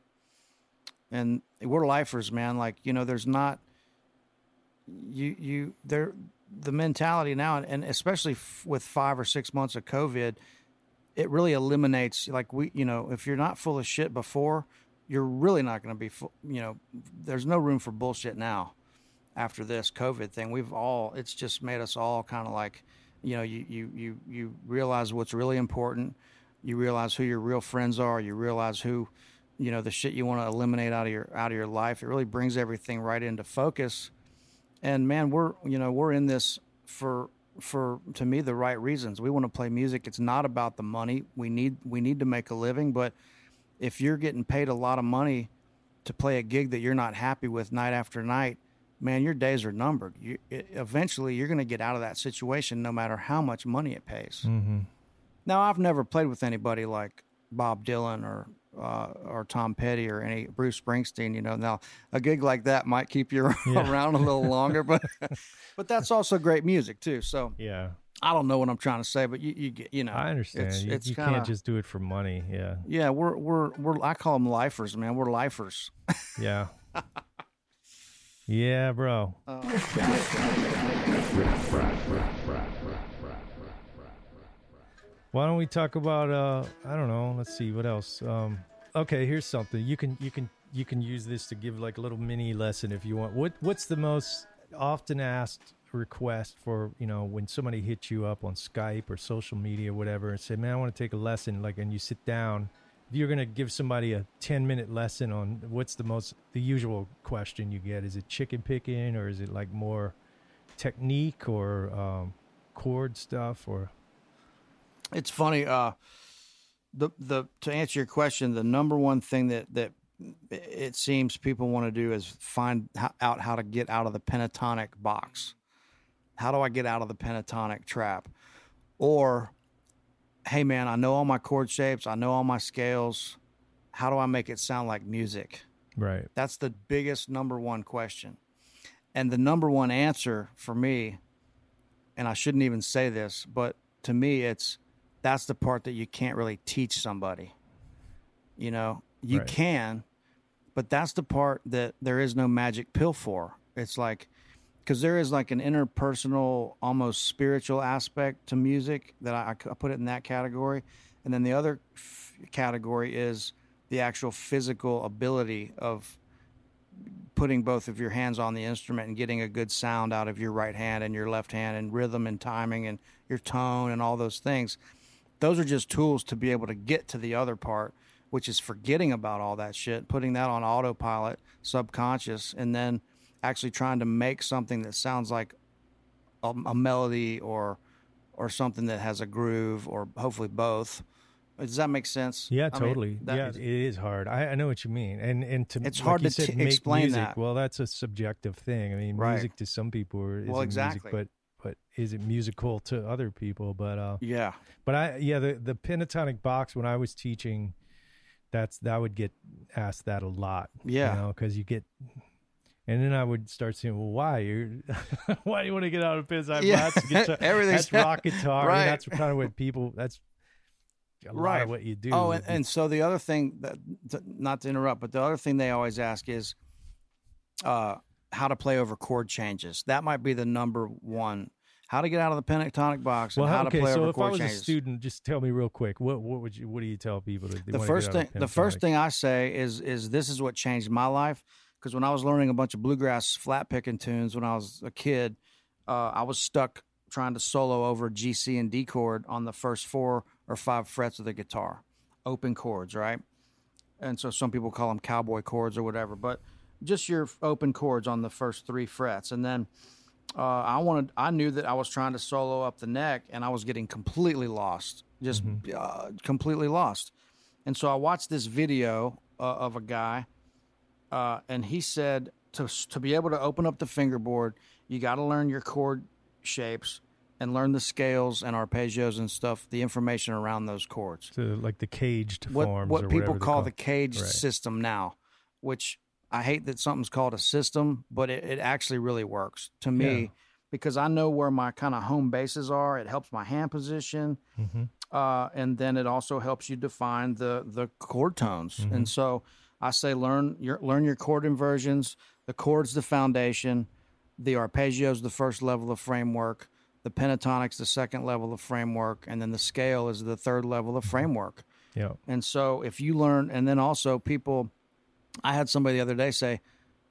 and we're lifers, man. Like you know, there's not you you there the mentality now, and especially f- with five or six months of COVID, it really eliminates like we you know if you're not full of shit before, you're really not going to be. You know, there's no room for bullshit now. After this COVID thing, we've all it's just made us all kind of like you know, you you you you realize what's really important. You realize who your real friends are. You realize who, you know, the shit you want to eliminate out of your out of your life. It really brings everything right into focus. And man, we're you know we're in this for for to me the right reasons. We want to play music. It's not about the money. We need we need to make a living, but if you're getting paid a lot of money to play a gig that you're not happy with night after night, man, your days are numbered. You, it, eventually, you're going to get out of that situation, no matter how much money it pays. Mm-hmm. Now, I've never played with anybody like Bob Dylan or uh, or Tom Petty or any Bruce Springsteen. You know, now a gig like that might keep you <laughs> Yeah. around a little longer, but <laughs> but that's also great music too. So Yeah, I don't know what I'm trying to say, but you, you get you know, I understand. It's, you it's you kinda, can't just do it for money. Yeah, yeah. We're we're we're I call them lifers, man. We're lifers. <laughs> yeah, yeah, bro. Why don't we talk about? uh I don't know. Let's see what else. Um, okay, here's something you can you can you can use this to give like a little mini lesson if you want. What what's the most often asked request for you know when somebody hits you up on Skype or social media or whatever and say, man, I want to take a lesson. Like, and you sit down. If you're gonna give somebody a 10 minute lesson on what's the most the usual question you get, is it chicken picking or is it like more technique or um, chord stuff or It's funny. Uh, the the to answer your question, the number one thing that that it seems people want to do is find out how to get out of the pentatonic box. How do I get out of the pentatonic trap? Or, hey man, I know all my chord shapes, I know all my scales. How do I make it sound like music? right? That's the biggest number one question. And the number one answer for me, and I shouldn't even say this, but to me, it's that's the part that you can't really teach somebody. You know, you Right. can, but that's the part that there is no magic pill for. It's like, because there is like an interpersonal, almost spiritual aspect to music that I, I put it in that category. And then the other f- category is the actual physical ability of putting both of your hands on the instrument and getting a good sound out of your right hand and your left hand and rhythm and timing and your tone and all those things. Those are just tools to be able to get to the other part, which is forgetting about all that shit, putting that on autopilot, subconscious, and then actually trying to make something that sounds like a, a melody or or something that has a groove or hopefully both. Does that make sense? Yeah, I mean, totally. yeah, is- it is hard. I, I know what you mean, and and to It's like hard to said, t- make explain music. that. Well, that's a subjective thing. I mean, Right. music to some people is Well, music, exactly. but but is it musical to other people? But uh, yeah. but I yeah, the the pentatonic box when I was teaching, that's that would get asked that a lot. Yeah. you know, because you get. And then I would start saying, "Well, why you're, <laughs> why do you want to get out of pentatonic Yeah. box? Guitar, <laughs> Everything's- that's rock guitar. and Right. that's kind of what people. That's a lot Right. of what you do. Oh, and, and so the other thing that, to, not to interrupt, but the other thing they always ask is uh, how to play over chord changes. That might be the number one. How to get out of the pentatonic box and Well, how okay. to play So over if I was changes. a student, just tell me real quick. What what would you what do you tell people to? the first thing, the first thing I say is is this is what changed my life because when I was learning a bunch of bluegrass flat picking tunes when I was a kid, uh, I was stuck trying to solo over G, C, and D chord on the first four or five frets of the guitar, open chords, right? And so some people call them cowboy chords or whatever, but just your open chords on the first three frets, and then uh, I wanted, I knew that I was trying to solo up the neck, and I was getting completely lost, just uh, completely lost. And so I watched this video uh, of a guy, uh, and he said to to be able to open up the fingerboard, you got to learn your chord shapes and learn the scales and arpeggios and stuff, the information around those chords. to like the caged What forms what people whatever call the caged Right. system now, which I hate that something's called a system, but it, it actually really works to me Yeah. because I know where my kind of home bases are. It helps my hand position Mm-hmm. uh, and then it also helps you define the the chord tones. Mm-hmm. And so I say learn your learn your chord inversions. The chords the foundation, the arpeggios the first level of framework, the pentatonics the second level of framework, and then the scale is the third level of framework. Yeah. And so if you learn, and then also people, I had somebody the other day say,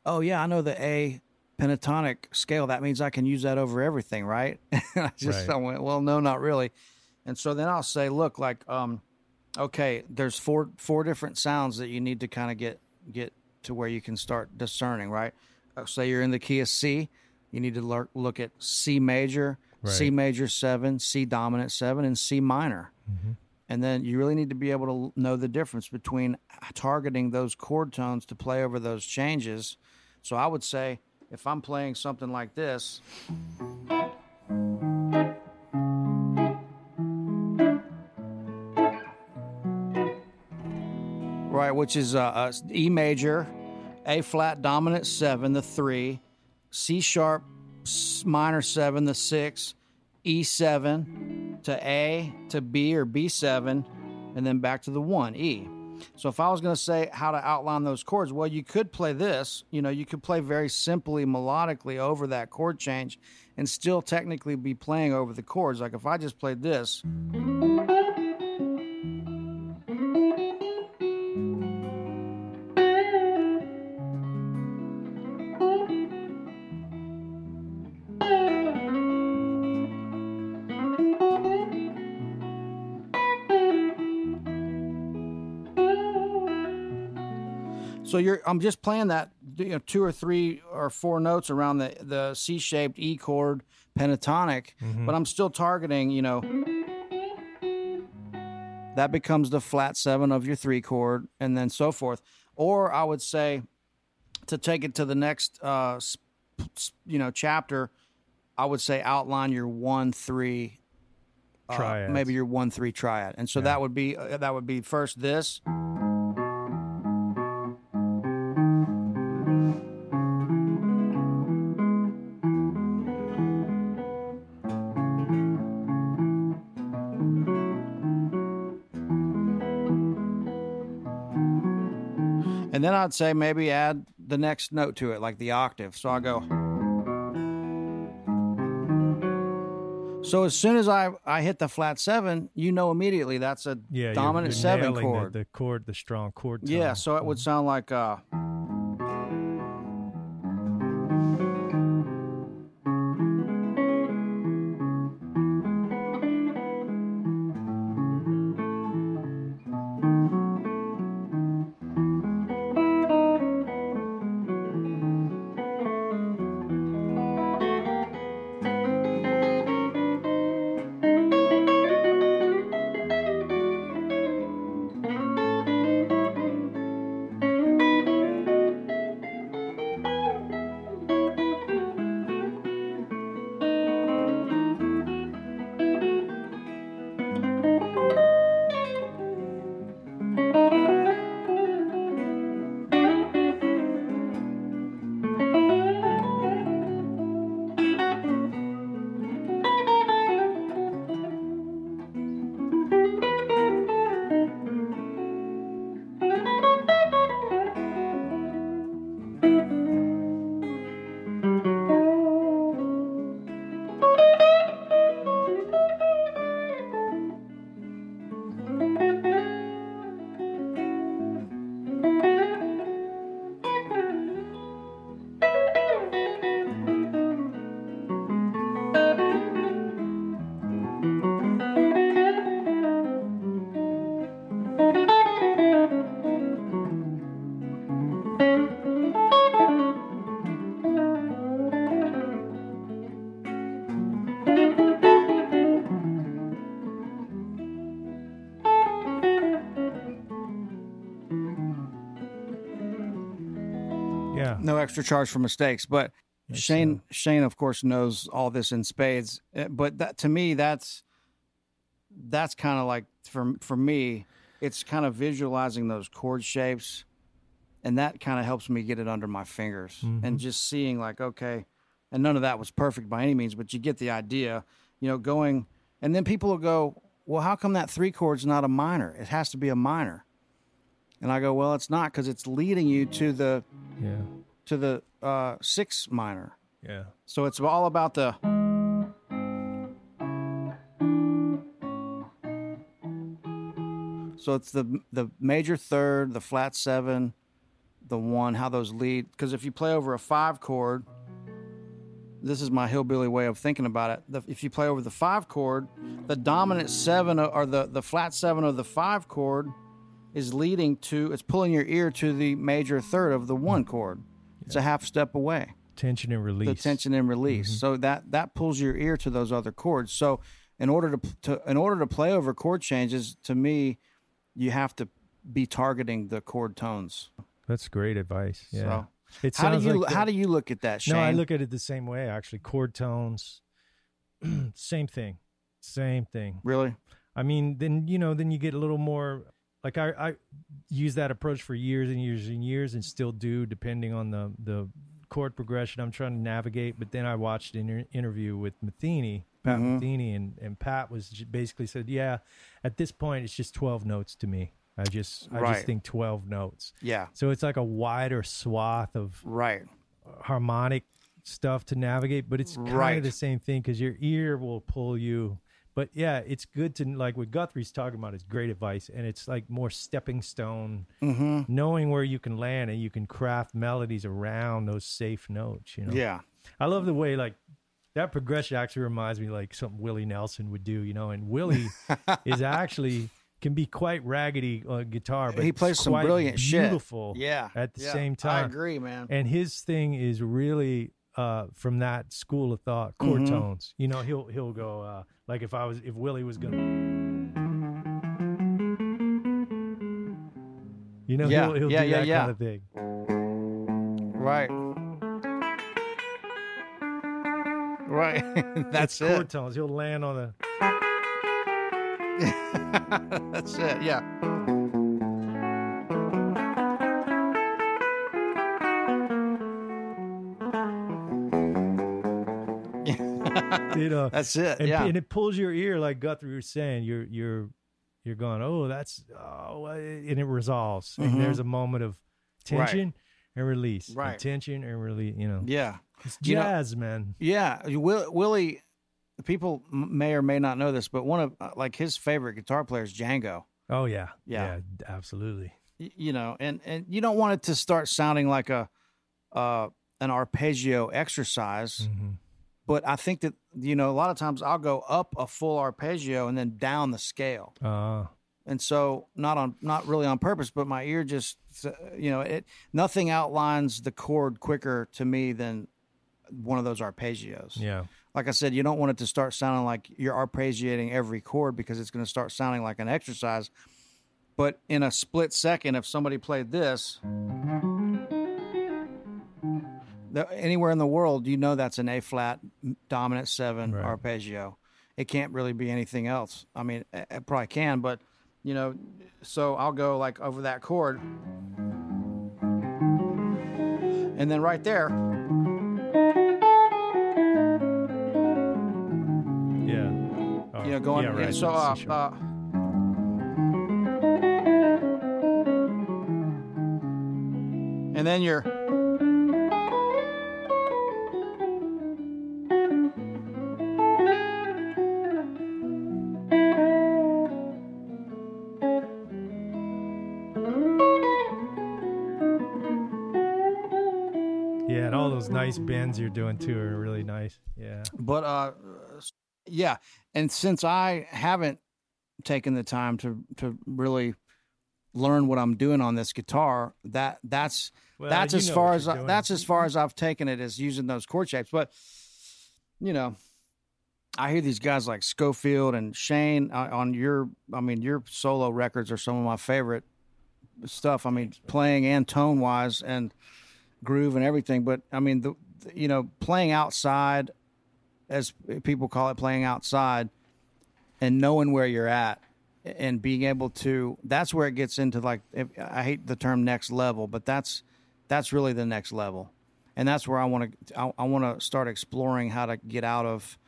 "Oh yeah, I know the A pentatonic scale. That means I can use that over everything, right? <laughs> I just Right. I went, well, no, not really. And so then I'll say, look, like, um, okay, there's four four different sounds that you need to kind of get get to where you can start discerning, right? Uh, say you're in the key of C, you need to lear- look at C major, C major seven, C dominant seven, and C minor. And then you really need to be able to know the difference between targeting those chord tones to play over those changes. So I would say if I'm playing something like this, right, which is uh, uh, E major, A flat dominant seven, the three, C sharp minor seven, the six, E seven to A to B or B seven, and then back to the one, E. So if I was going to say how to outline those chords, well, you could play this. You know, you could play very simply, melodically over that chord change, and still technically be playing over the chords. Like if I just played this. I'm just playing that you know two or three or four notes around the the C-shaped E chord pentatonic, but I'm still targeting, you know, that becomes the flat 7 of your 3 chord and then so forth. Or I would say to take it to the next uh you know chapter, I would say outline your 1 3 uh, maybe your 1 3 triad. And so that would be uh, that would be first this I'd say maybe add the next note to it, like the octave. So I go. So as soon as I, I hit the flat seven, you know immediately that's a Yeah, you're- dominant you're seven chord. The, the chord, the strong chord. Tone. yeah, so it would sound like uh extra charge for mistakes. But Shane Shane of course knows all this in spades. Uh, But that to me that's that's kind of like for for me, it's kind of visualizing those chord shapes, and that kind of helps me get it under my fingers and just seeing like okay, and none of that was perfect by any means, but you get the idea. You know, going and then people will go, well, how come that three chord's not a minor? It has to be a minor. And I go, well, it's not because it's leading you to the Yeah. To the uh, six minor. Yeah. So it's all about the. So it's the the major third, the flat seven, the one, how those lead. Because if you play over a five chord, this is my hillbilly way of thinking about it. The, if you play over the five chord, the dominant seven or the the flat seven of the five chord is leading to it's pulling your ear to the major third of the one chord. It's a half step away. Tension and release. The tension and release. Mm-hmm. So that that pulls your ear to those other chords. So in order to, to in order to play over chord changes, to me, you have to be targeting the chord tones. That's great advice. Yeah. So, it how do you like how do you look at that, Shane? No, I look at it the same way actually. Chord tones, <clears throat> same thing, same thing. really. I mean, then you know, then you get a little more. Like I, I use that approach for years and years and years, and still do, depending on the the chord progression I'm trying to navigate. But then I watched an inter- interview with Metheny, Pat Mhm. Metheny, and and Pat was basically said, yeah, at this point it's just 12 notes to me. I just I Right. just think 12 notes. Yeah. So it's like a wider swath of Right. harmonic stuff to navigate, but it's kind Right. of the same thing because your ear will pull you. But yeah, it's good to like what Guthrie's talking about is great advice, and it's like more stepping stone, Mm-hmm. knowing where you can land and you can craft melodies around those safe notes. You know, Yeah. I love the way like that progression actually reminds me like something Willie Nelson would do. You know, and Willie <laughs> is actually can be quite raggedy on guitar, but he plays some brilliant shit. beautiful. Yeah. at the yeah. same time, I agree, man. and his thing is really uh, from that school of thought, chord Mhm. tones. You know, he'll he'll go uh, like if I was if Willie was gonna, you know, Yeah, he'll, he'll yeah, do yeah, that yeah. kind of thing. Right. Right. <laughs> That's it's chord it. tones. He'll land on the. <laughs> That's it. Yeah. <laughs> You know, That's it. and, yeah. and it pulls your ear like Guthrie was saying. You're you're you're going, oh, that's oh, and it resolves. Mhm. And there's a moment of Right. tension and release, and Right. tension and release. You know, yeah. it's You know- jazz, man. Yeah, Will, Willie. People may or may not know this, but one of uh, like his favorite guitar players, Django. Oh yeah, Yeah. absolutely. Y- You know, and and you don't want it to start sounding like a uh, an arpeggio exercise. hmm But I think that you know a lot of times I'll go up a full arpeggio and then down the scale. Uh, and so not on not really on purpose but my ear just you know it nothing outlines the chord quicker to me than one of those arpeggios yeah. like i said you don't want it to start sounding like you're arpeggiating every chord because it's going to start sounding like an exercise but in a split second if somebody played this the, anywhere in the world you know that's an a flat dominant seven Right. arpeggio it can't really be anything else i mean it, it probably can but you know so i'll go like over that chord and then right there Yeah. Oh, you know going yeah, right. so uh, sharp. uh, and then you're nice bends you're doing too are really nice. Yeah. but uh yeah and since i haven't taken the time to to really learn what i'm doing on this guitar that that's Well, that's as far as I, that's as far as I've taken it as using those chord shapes but you know i hear these guys like scofield and shane uh, on your i mean your solo records are some of my favorite stuff i mean playing and tone wise and groove and everything but i mean the, the you know playing outside as people call it playing outside and knowing where you're at and being able to that's where it gets into like if, i hate the term next level but that's that's really the next level. And that's where i want to i, I want to start exploring how to get out of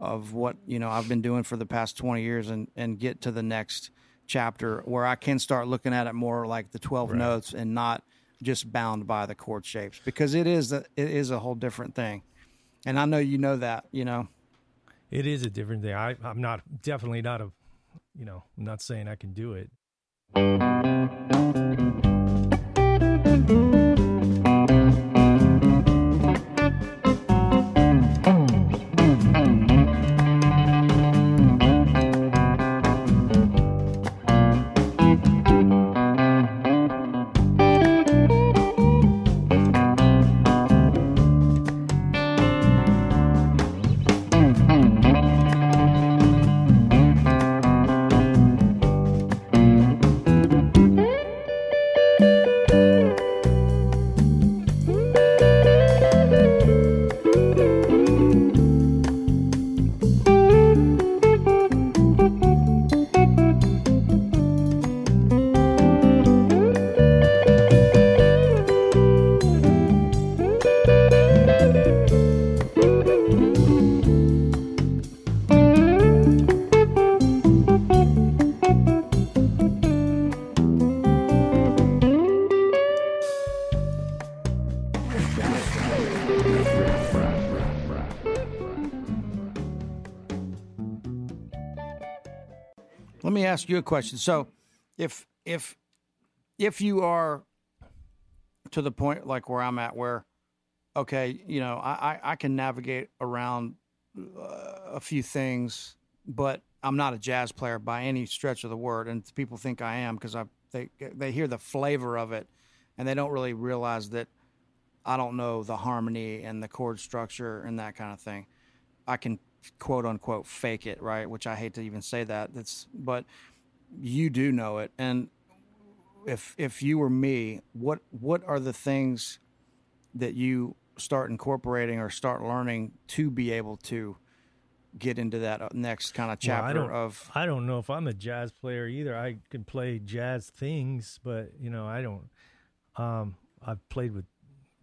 of what you know i've been doing for the past 20 years and and get to the next chapter where i can start looking at it more like the 12 notes and not just bound by the chord shapes because it is a, it is a whole different thing and i know you know that you know It is a different thing. I, I'm not definitely not a, you know, I'm not saying I can do it. Ask you a question. So, if if if you are to the point like where I'm at, where okay, you know, I I, I can navigate around uh, a few things, but I'm not a jazz player by any stretch of the word, and people think I am because I they they hear the flavor of it, and they don't really realize that I don't know the harmony and the chord structure and that kind of thing. I can quote unquote fake it, right? Which I hate to even say that. That's but you do know it. And if if you were me, what what are the things that you start incorporating or start learning to be able to get into that uh, next kind of Well, chapter I don't, of I don't know if I'm a jazz player either. I can play jazz things, but you know, I don't. Um, I've played with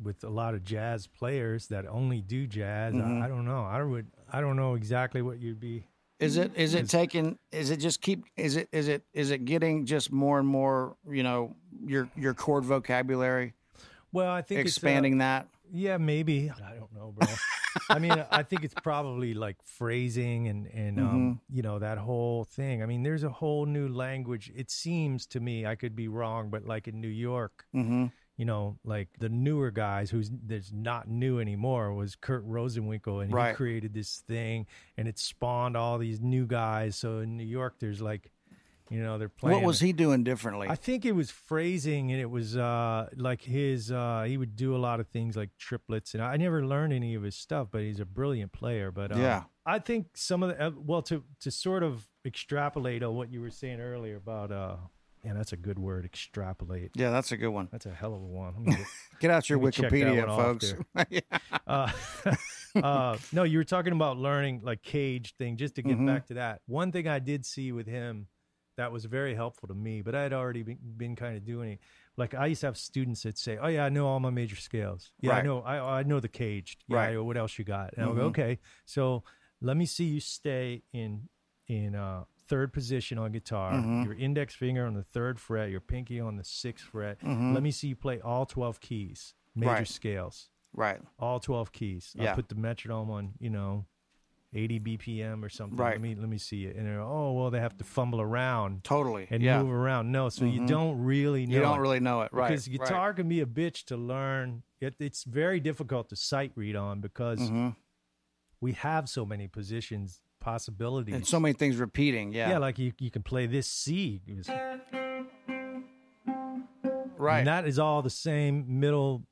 with a lot of jazz players that only do jazz. Mm-hmm. I, I don't know. I would. I don't know exactly what you'd be. Is it is it taking is it just keep is it is it is it getting just more and more, you know, your your chord vocabulary Well, I think it's, uh, expanding that? Yeah, maybe. I don't know, bro. I mean, I think it's probably like phrasing and and Mm-hmm. um, you know that whole thing. I mean, there's a whole new language. It seems to me, I could be wrong, but like in New York, Mhm. You know, like the newer guys who's that's not new anymore was Kurt Rosenwinkel, and Right. he created this thing, and it spawned all these new guys. So in New York, there's like, you know, they're playing. What was he doing differently? I think it was phrasing, and it was uh, like his. Uh, he would do a lot of things like triplets, and I never learned any of his stuff. But he's a brilliant player. But um, Yeah. I think some of the uh, well to to sort of extrapolate on what you were saying earlier about. uh yeah, that's a good word. Extrapolate. yeah, that's a good one. That's a hell of a one. Get- <laughs> Get out your <laughs> Let me check that Wikipedia, folks. <laughs> uh, uh, no, you were talking about learning like cage thing. Just to get Mm-hmm. back to that, one thing I did see with him that was very helpful to me, but I had already been, been kind of doing it. Like I used to have students that say, "Oh yeah, I know all my major scales. Yeah, I know. I I know the caged. Yeah, Right. what else you got?" And Mm-hmm. go, "Okay, so let me see you stay in in uh, third position on guitar. Mm-hmm. Your index finger on the third fret, your pinky on the sixth fret. Let me see you play all twelve keys, major Mm-hmm. Right. scales." right. all 12 keys. Yeah. I'll put the metronome on, you know, 80 BPM or something. Right. Let me let me see it. And they're oh well, they have to fumble around Totally. and yeah. move around. No, so you don't really know. You don't it. really know it, right? because right. guitar can be a bitch to learn. It, it's very difficult to sight read on because Mm-hmm. we have so many positions, possibilities. and so many things repeating. Yeah. yeah, like you, you can play this C. Right. And that is all the same middle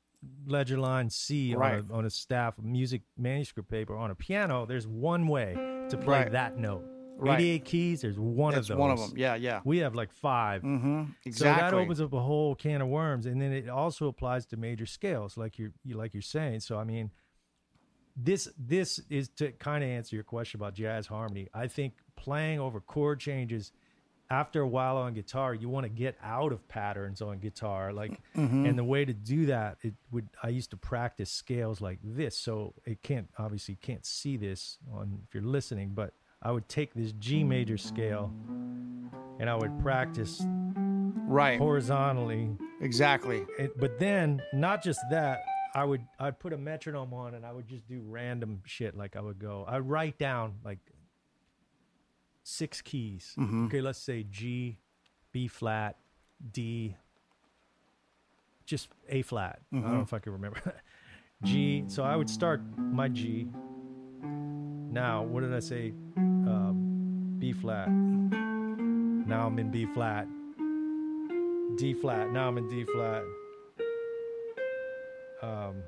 ledger line C Right. on, a, on a staff music manuscript paper. On a piano, there's one way to play Right. that note. Right. 88 keys, there's one That's of those. one of them. Yeah, yeah. We have like 5 Mm-hmm. Exactly. So that opens up a whole can of worms, and then it also applies to major scales, like you're you like you're saying. So I mean, this this is to kind of answer your question about jazz harmony. I think playing over chord changes after a while on guitar, you want to get out of patterns on guitar, like, Mm-hmm. and the way to do that, it would. I used to practice scales like this, so it can't obviously can't see this on if you're listening, but I would take this G major scale, and I would practice right. horizontally. Exactly. It, but then, not just that, I would I'd put a metronome on and I would just do random shit. Like I would go, I'd write down like six keys. Okay, let's say G, B flat, D, just A flat. I don't know if I can remember. <laughs> G. So I would start my G. Now, what did I say? Um, B flat. Now I'm in B flat. D flat. Now I'm in D flat. Um,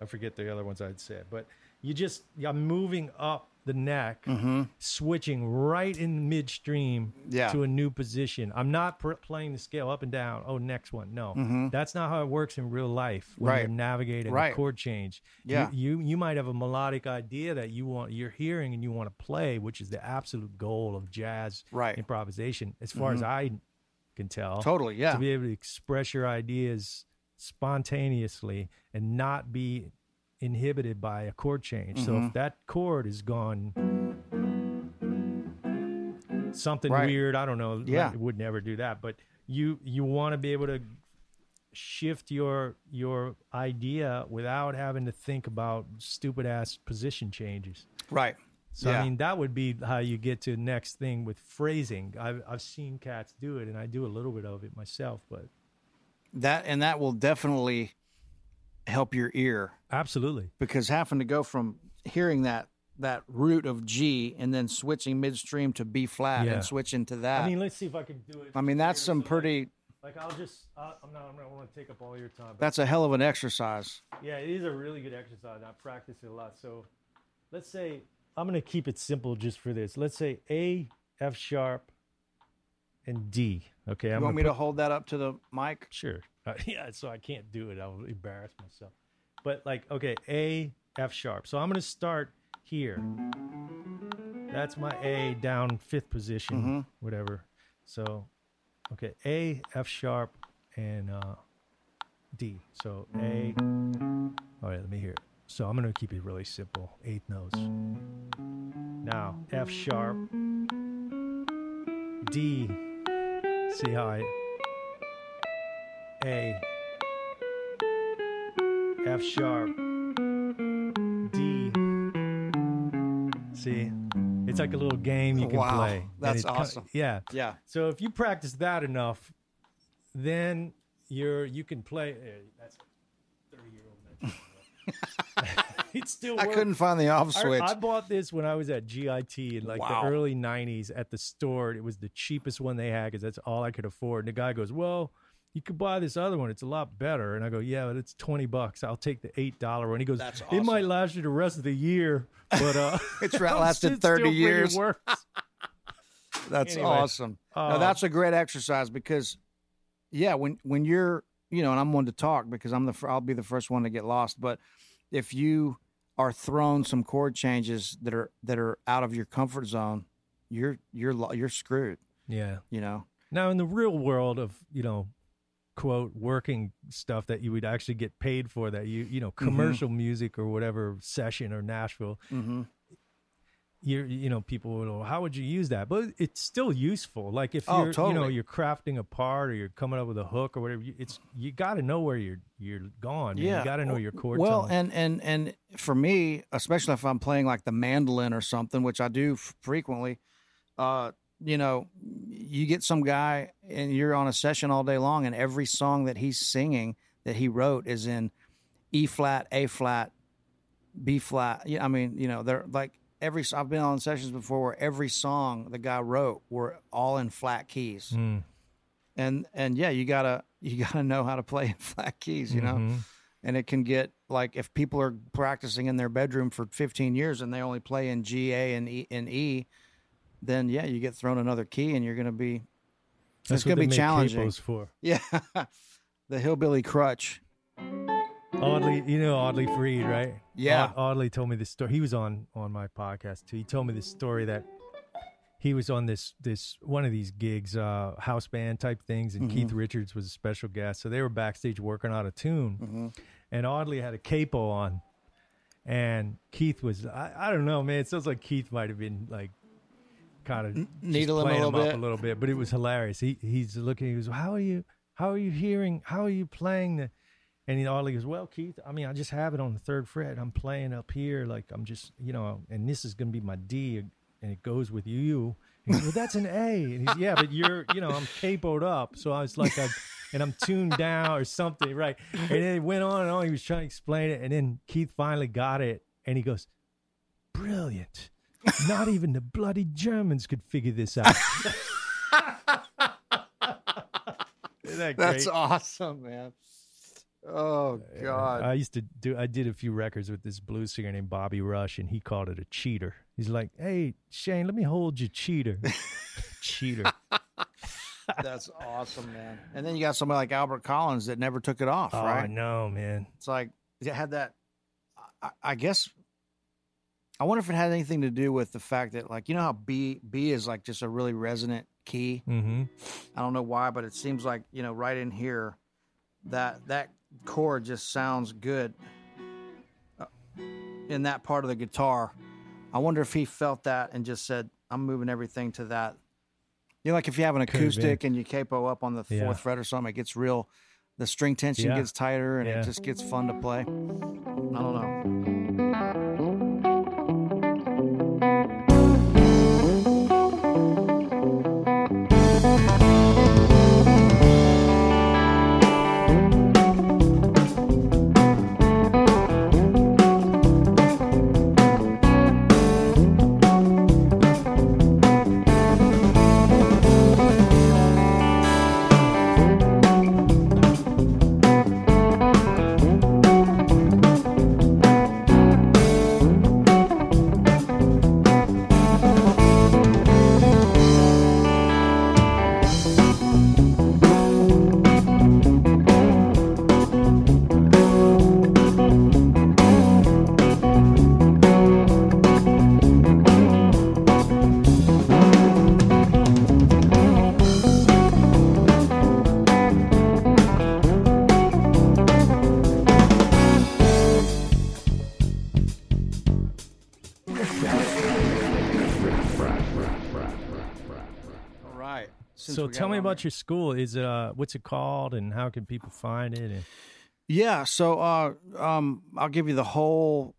I forget the other ones I'd said, but you just I'm moving up the neck, mm-hmm. switching right in midstream Yeah. to a new position. I'm not pr- playing the scale up and down. Oh, next one. No, mm-hmm. that's not how it works in real life when Right. you're navigating Right. a chord change. You- Yeah. you, you might have a melodic idea that you want you're hearing and you want to play, which is the absolute goal of jazz Right. improvisation, as far as mm-hmm. I can tell. Totally, yeah. To be able to express your ideas spontaneously and not be inhibited by a chord change. So Mm-hmm. if that chord is gone something Right. weird, I don't know, Yeah. it would never do that, but you you want to be able to shift your your idea without having to think about stupid ass position changes. Right. So Yeah. I mean, that would be how you get to the next thing with phrasing. I've I've seen cats do it, and I do a little bit of it myself. But That and that will definitely help your ear absolutely, because having to go from hearing that that root of G and then switching midstream to B flat Yeah. and switching to that. I mean, let's see if I can do it. I mean, that's some So, pretty. Like, like I'll just uh, I'm not I'm not want to take up all your time. That's a hell of an exercise. Yeah, it is a really good exercise. I practice it a lot. So let's say I'm going to keep it simple just for this. Let's say A, F sharp, and D. Okay, You I'm want me put, to hold that up to the mic? Sure. Uh, <laughs> yeah, so I can't do it. I'll embarrass myself. But like, okay, A, F sharp. So I'm going to start here. That's my A down fifth position, Mm-hmm. whatever. So, okay, A, F sharp, and uh, D. So A. All right, let me hear it. So I'm going to keep it really simple. Eighth notes. Now, F sharp, D. See how I. A. F sharp, D. See? It's like a little game you can Wow, play. That's it co- awesome. yeah. Yeah. So if you practice that enough, then you're you can play. eh, that's a thirty year old. <laughs> <laughs> it still. I couldn't find the off I- switch. I, bought this when I was at GIT in like Wow. the early '90s at the store. It was the cheapest one they had because that's all I could afford. And the guy goes, "Well." You could buy this other one; it's a lot better. And I go, "Yeah, but it's twenty bucks. I'll take the eight dollar one." He goes, That's "It might last you the rest of the year, but uh, <laughs> It's <laughs> lasted 30 still years. That's Anyway, awesome. uh, that's a great exercise because, yeah, when when you're, you know, and I'm one to talk because I'm the I'll be the first one to get lost. But if you are thrown some chord changes that are that are out of your comfort zone, you're you're you're screwed. Yeah. You know. Now, in the real world of you know, quote working stuff that you would actually get paid for, that you you know Mm-hmm. commercial music or whatever session or Nashville, Mm-hmm. You you know people will "Oh, how would you use that? But it's still useful. Like if Oh, you're you know you're crafting a part or you're coming up with a hook or whatever, you, it's you got to know where you're you're gone. man. you got to know your chord Well, tone. and and and for me, especially if I'm playing like the mandolin or something, which I do f- frequently, uh, you know, you get some guy and you're on a session all day long, and every song that he's singing that he wrote is in E flat, A flat, B flat. Yeah, I mean, you know, they're like every. I've been on sessions before where every song the guy wrote were all in flat keys Mm. and and yeah, you gotta <laughs> you gotta know how to play in flat keys, you know. Mhm. And it can get like if people are practicing in their bedroom for 15 years and they only play in G, A, and E, and E, then yeah, you get thrown another key and you're gonna be That's it's gonna be challenging. for. <laughs> yeah, the hillbilly crutch. Audley, you know Audley Freed, right? Yeah. Odd, Audley told me this story. He was on on my podcast too. He told me this story that he was on this this one of these gigs, uh, house band type things, and Keith Richards was a special guest. So they were backstage working out a tune, and Audley had a capo on, and Keith was I, I don't know, man. It sounds like Keith might have been like kind of needle him a little up bit. a little bit, but it was hilarious. He he's looking. He goes, "How are you? How are you hearing? How are you playing the?" And he Audley goes, "Well, Keith, I mean, I just have it on the third fret. I'm playing up here, like I'm just, you know, and this is going to be my D, and it goes with you." He goes, "Well, that's an A." And he's, "Yeah, but you're, you know, I'm capoed up, so I was like, I, and I'm tuned down or something, right?" And then it went on and on. He was trying to explain it, and then Keith finally got it, and he goes, "Brilliant." Not even the bloody Germans could figure this out. <laughs> Isn't that That's awesome, man. Oh God. I used to do. I did a few records with this blues singer named Bobby Rush, and he called it a cheater. He's like, "Hey, Shane, let me hold you, cheater, <laughs> cheater." That's awesome, man. And then you got somebody like Albert Collins that never took it off, Oh right? no, man. It's like it had that. I, I guess. I wonder if it had anything to do with the fact that, like, you know how B B is like just a really resonant key. Mm-hmm. I don't know why, but it seems like you know right in here, that that chord just sounds good. uh, In that part of the guitar, I wonder if he felt that and just said, "I'm moving everything to that." You know, like if you have an Could have been. acoustic and you capo up on the Yeah. fourth fret or something, it gets real. The string tension Yeah. gets tighter and Yeah. it just gets fun to play. I don't know. So tell me about there. your school. Is it uh, what's it called, and how can people find it? And Yeah, so uh, um, I'll give you the whole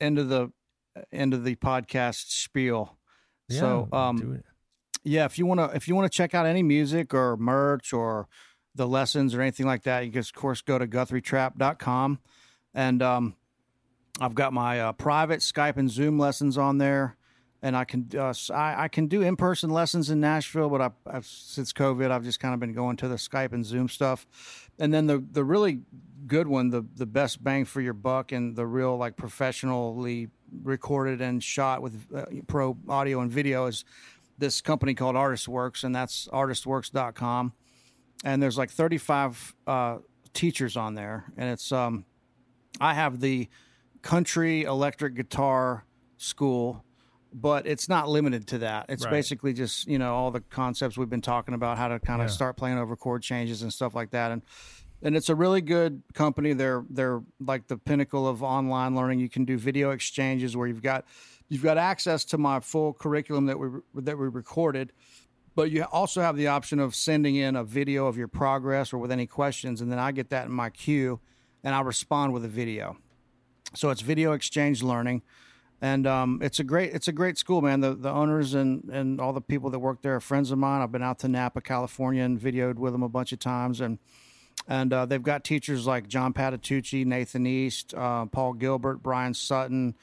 end of the end of the podcast spiel. Yeah, so um, yeah, if you want to if you want to check out any music or merch or the lessons or anything like that, you can of course go to guthrietrapp.com and um, I've got my uh, private Skype and Zoom lessons on there. And I can uh, I, I can do in person lessons in Nashville, but I, I've since COVID I've just kind of been going to the Skype and Zoom stuff. And then the the really good one, the the best bang for your buck, and the real like professionally recorded and shot with uh, pro audio and video is this company called ArtistWorks, and that's artistworks.com. And there's like 35 uh, teachers on there, and it's um, I have the country electric guitar school, but it's not limited to that. It's Right. basically just you know all the concepts we've been talking about, how to kind of Yeah. start playing over chord changes and stuff like that, and and it's a really good company. They're they're like the pinnacle of online learning. You can do video exchanges where you've got you've got access to my full curriculum that we that we recorded, but you also have the option of sending in a video of your progress or with any questions, and then I get that in my queue, and I respond with a video. So it's video exchange learning, and um, it's a great it's a great school, man. The the owners and and all the people that work there are friends of mine. I've been out to Napa, California, and videoed with them a bunch of times, and and uh, they've got teachers like John Patitucci, Nathan East, uh, Paul Gilbert, Bryan Sutton,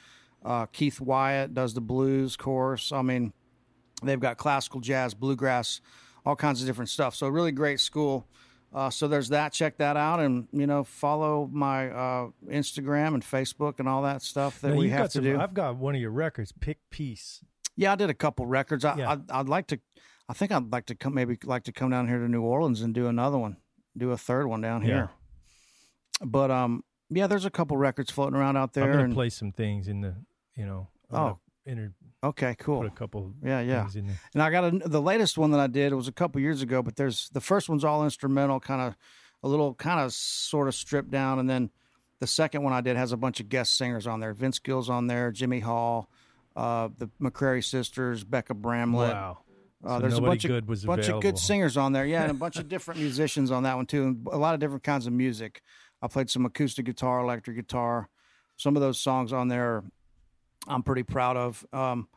uh, Keith Wyatt does the blues course. I mean, they've got classical jazz, bluegrass, all kinds of different stuff. So really great school. Uh, so there's that. Check that out, and you know, follow my uh, Instagram and Facebook and all that stuff that Now, we you've to some- do. I've got one of your records, Pick Peace. Yeah, I did a couple records. I, Yeah. I'd, I'd like to. I think I'd like to come. Maybe like to come down here to New Orleans and do another one, do a third one down here. Yeah. But um, yeah, there's a couple records floating around out there. I'm gonna and, play some things in the, you know. I'm gonna Oh. Okay, cool. put a couple. Yeah, yeah. things in there. And I got a, the latest one that I did. It was a couple years ago, but there's the first one's all instrumental, kind of a little, kind of sort of stripped down, and then the second one I did has a bunch of guest singers on there. Vince Gill's on there, Jimmy Hall, uh, the McCrary sisters, Bekka Bramlett. Wow. Uh, So there's a bunch of good was bunch of good singers on there, yeah, and a <laughs> bunch of different musicians on that one too, and a lot of different kinds of music. I played some acoustic guitar, electric guitar. Some of those songs on there, I'm pretty proud of. Um,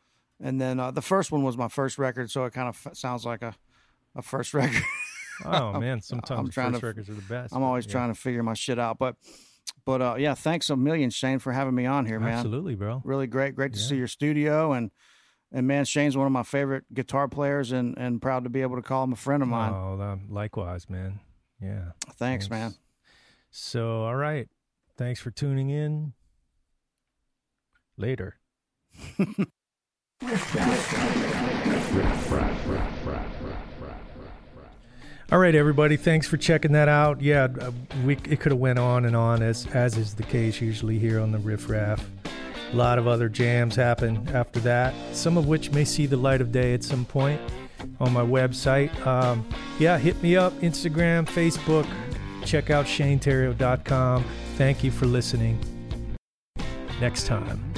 and then uh, the first one was my first record, so it kind of f- sounds like a a first <laughs> record. Oh man, sometimes trying first to- records are the best. I'm always trying to figure my shit out, but but uh, yeah, thanks a million, Shane, for having me on here, man. Absolutely, bro. Really great, great to Yeah. see your studio and. And man, Shane's one of my favorite guitar players, and, and proud to be able to call him a friend of mine. Oh, likewise, man. Yeah. Thanks, man. So, all right. Thanks for tuning in. Later. All right, everybody. Thanks for checking that out. Yeah, uh, we it could have went on and on as as is the case usually here on the Riff Raff. A lot of other jams happen after that. Some of which may see the light of day at some point on my website. Um, yeah, hit me up Instagram, Facebook. Check out ShaneTheriot.com. Thank you for listening. Next time.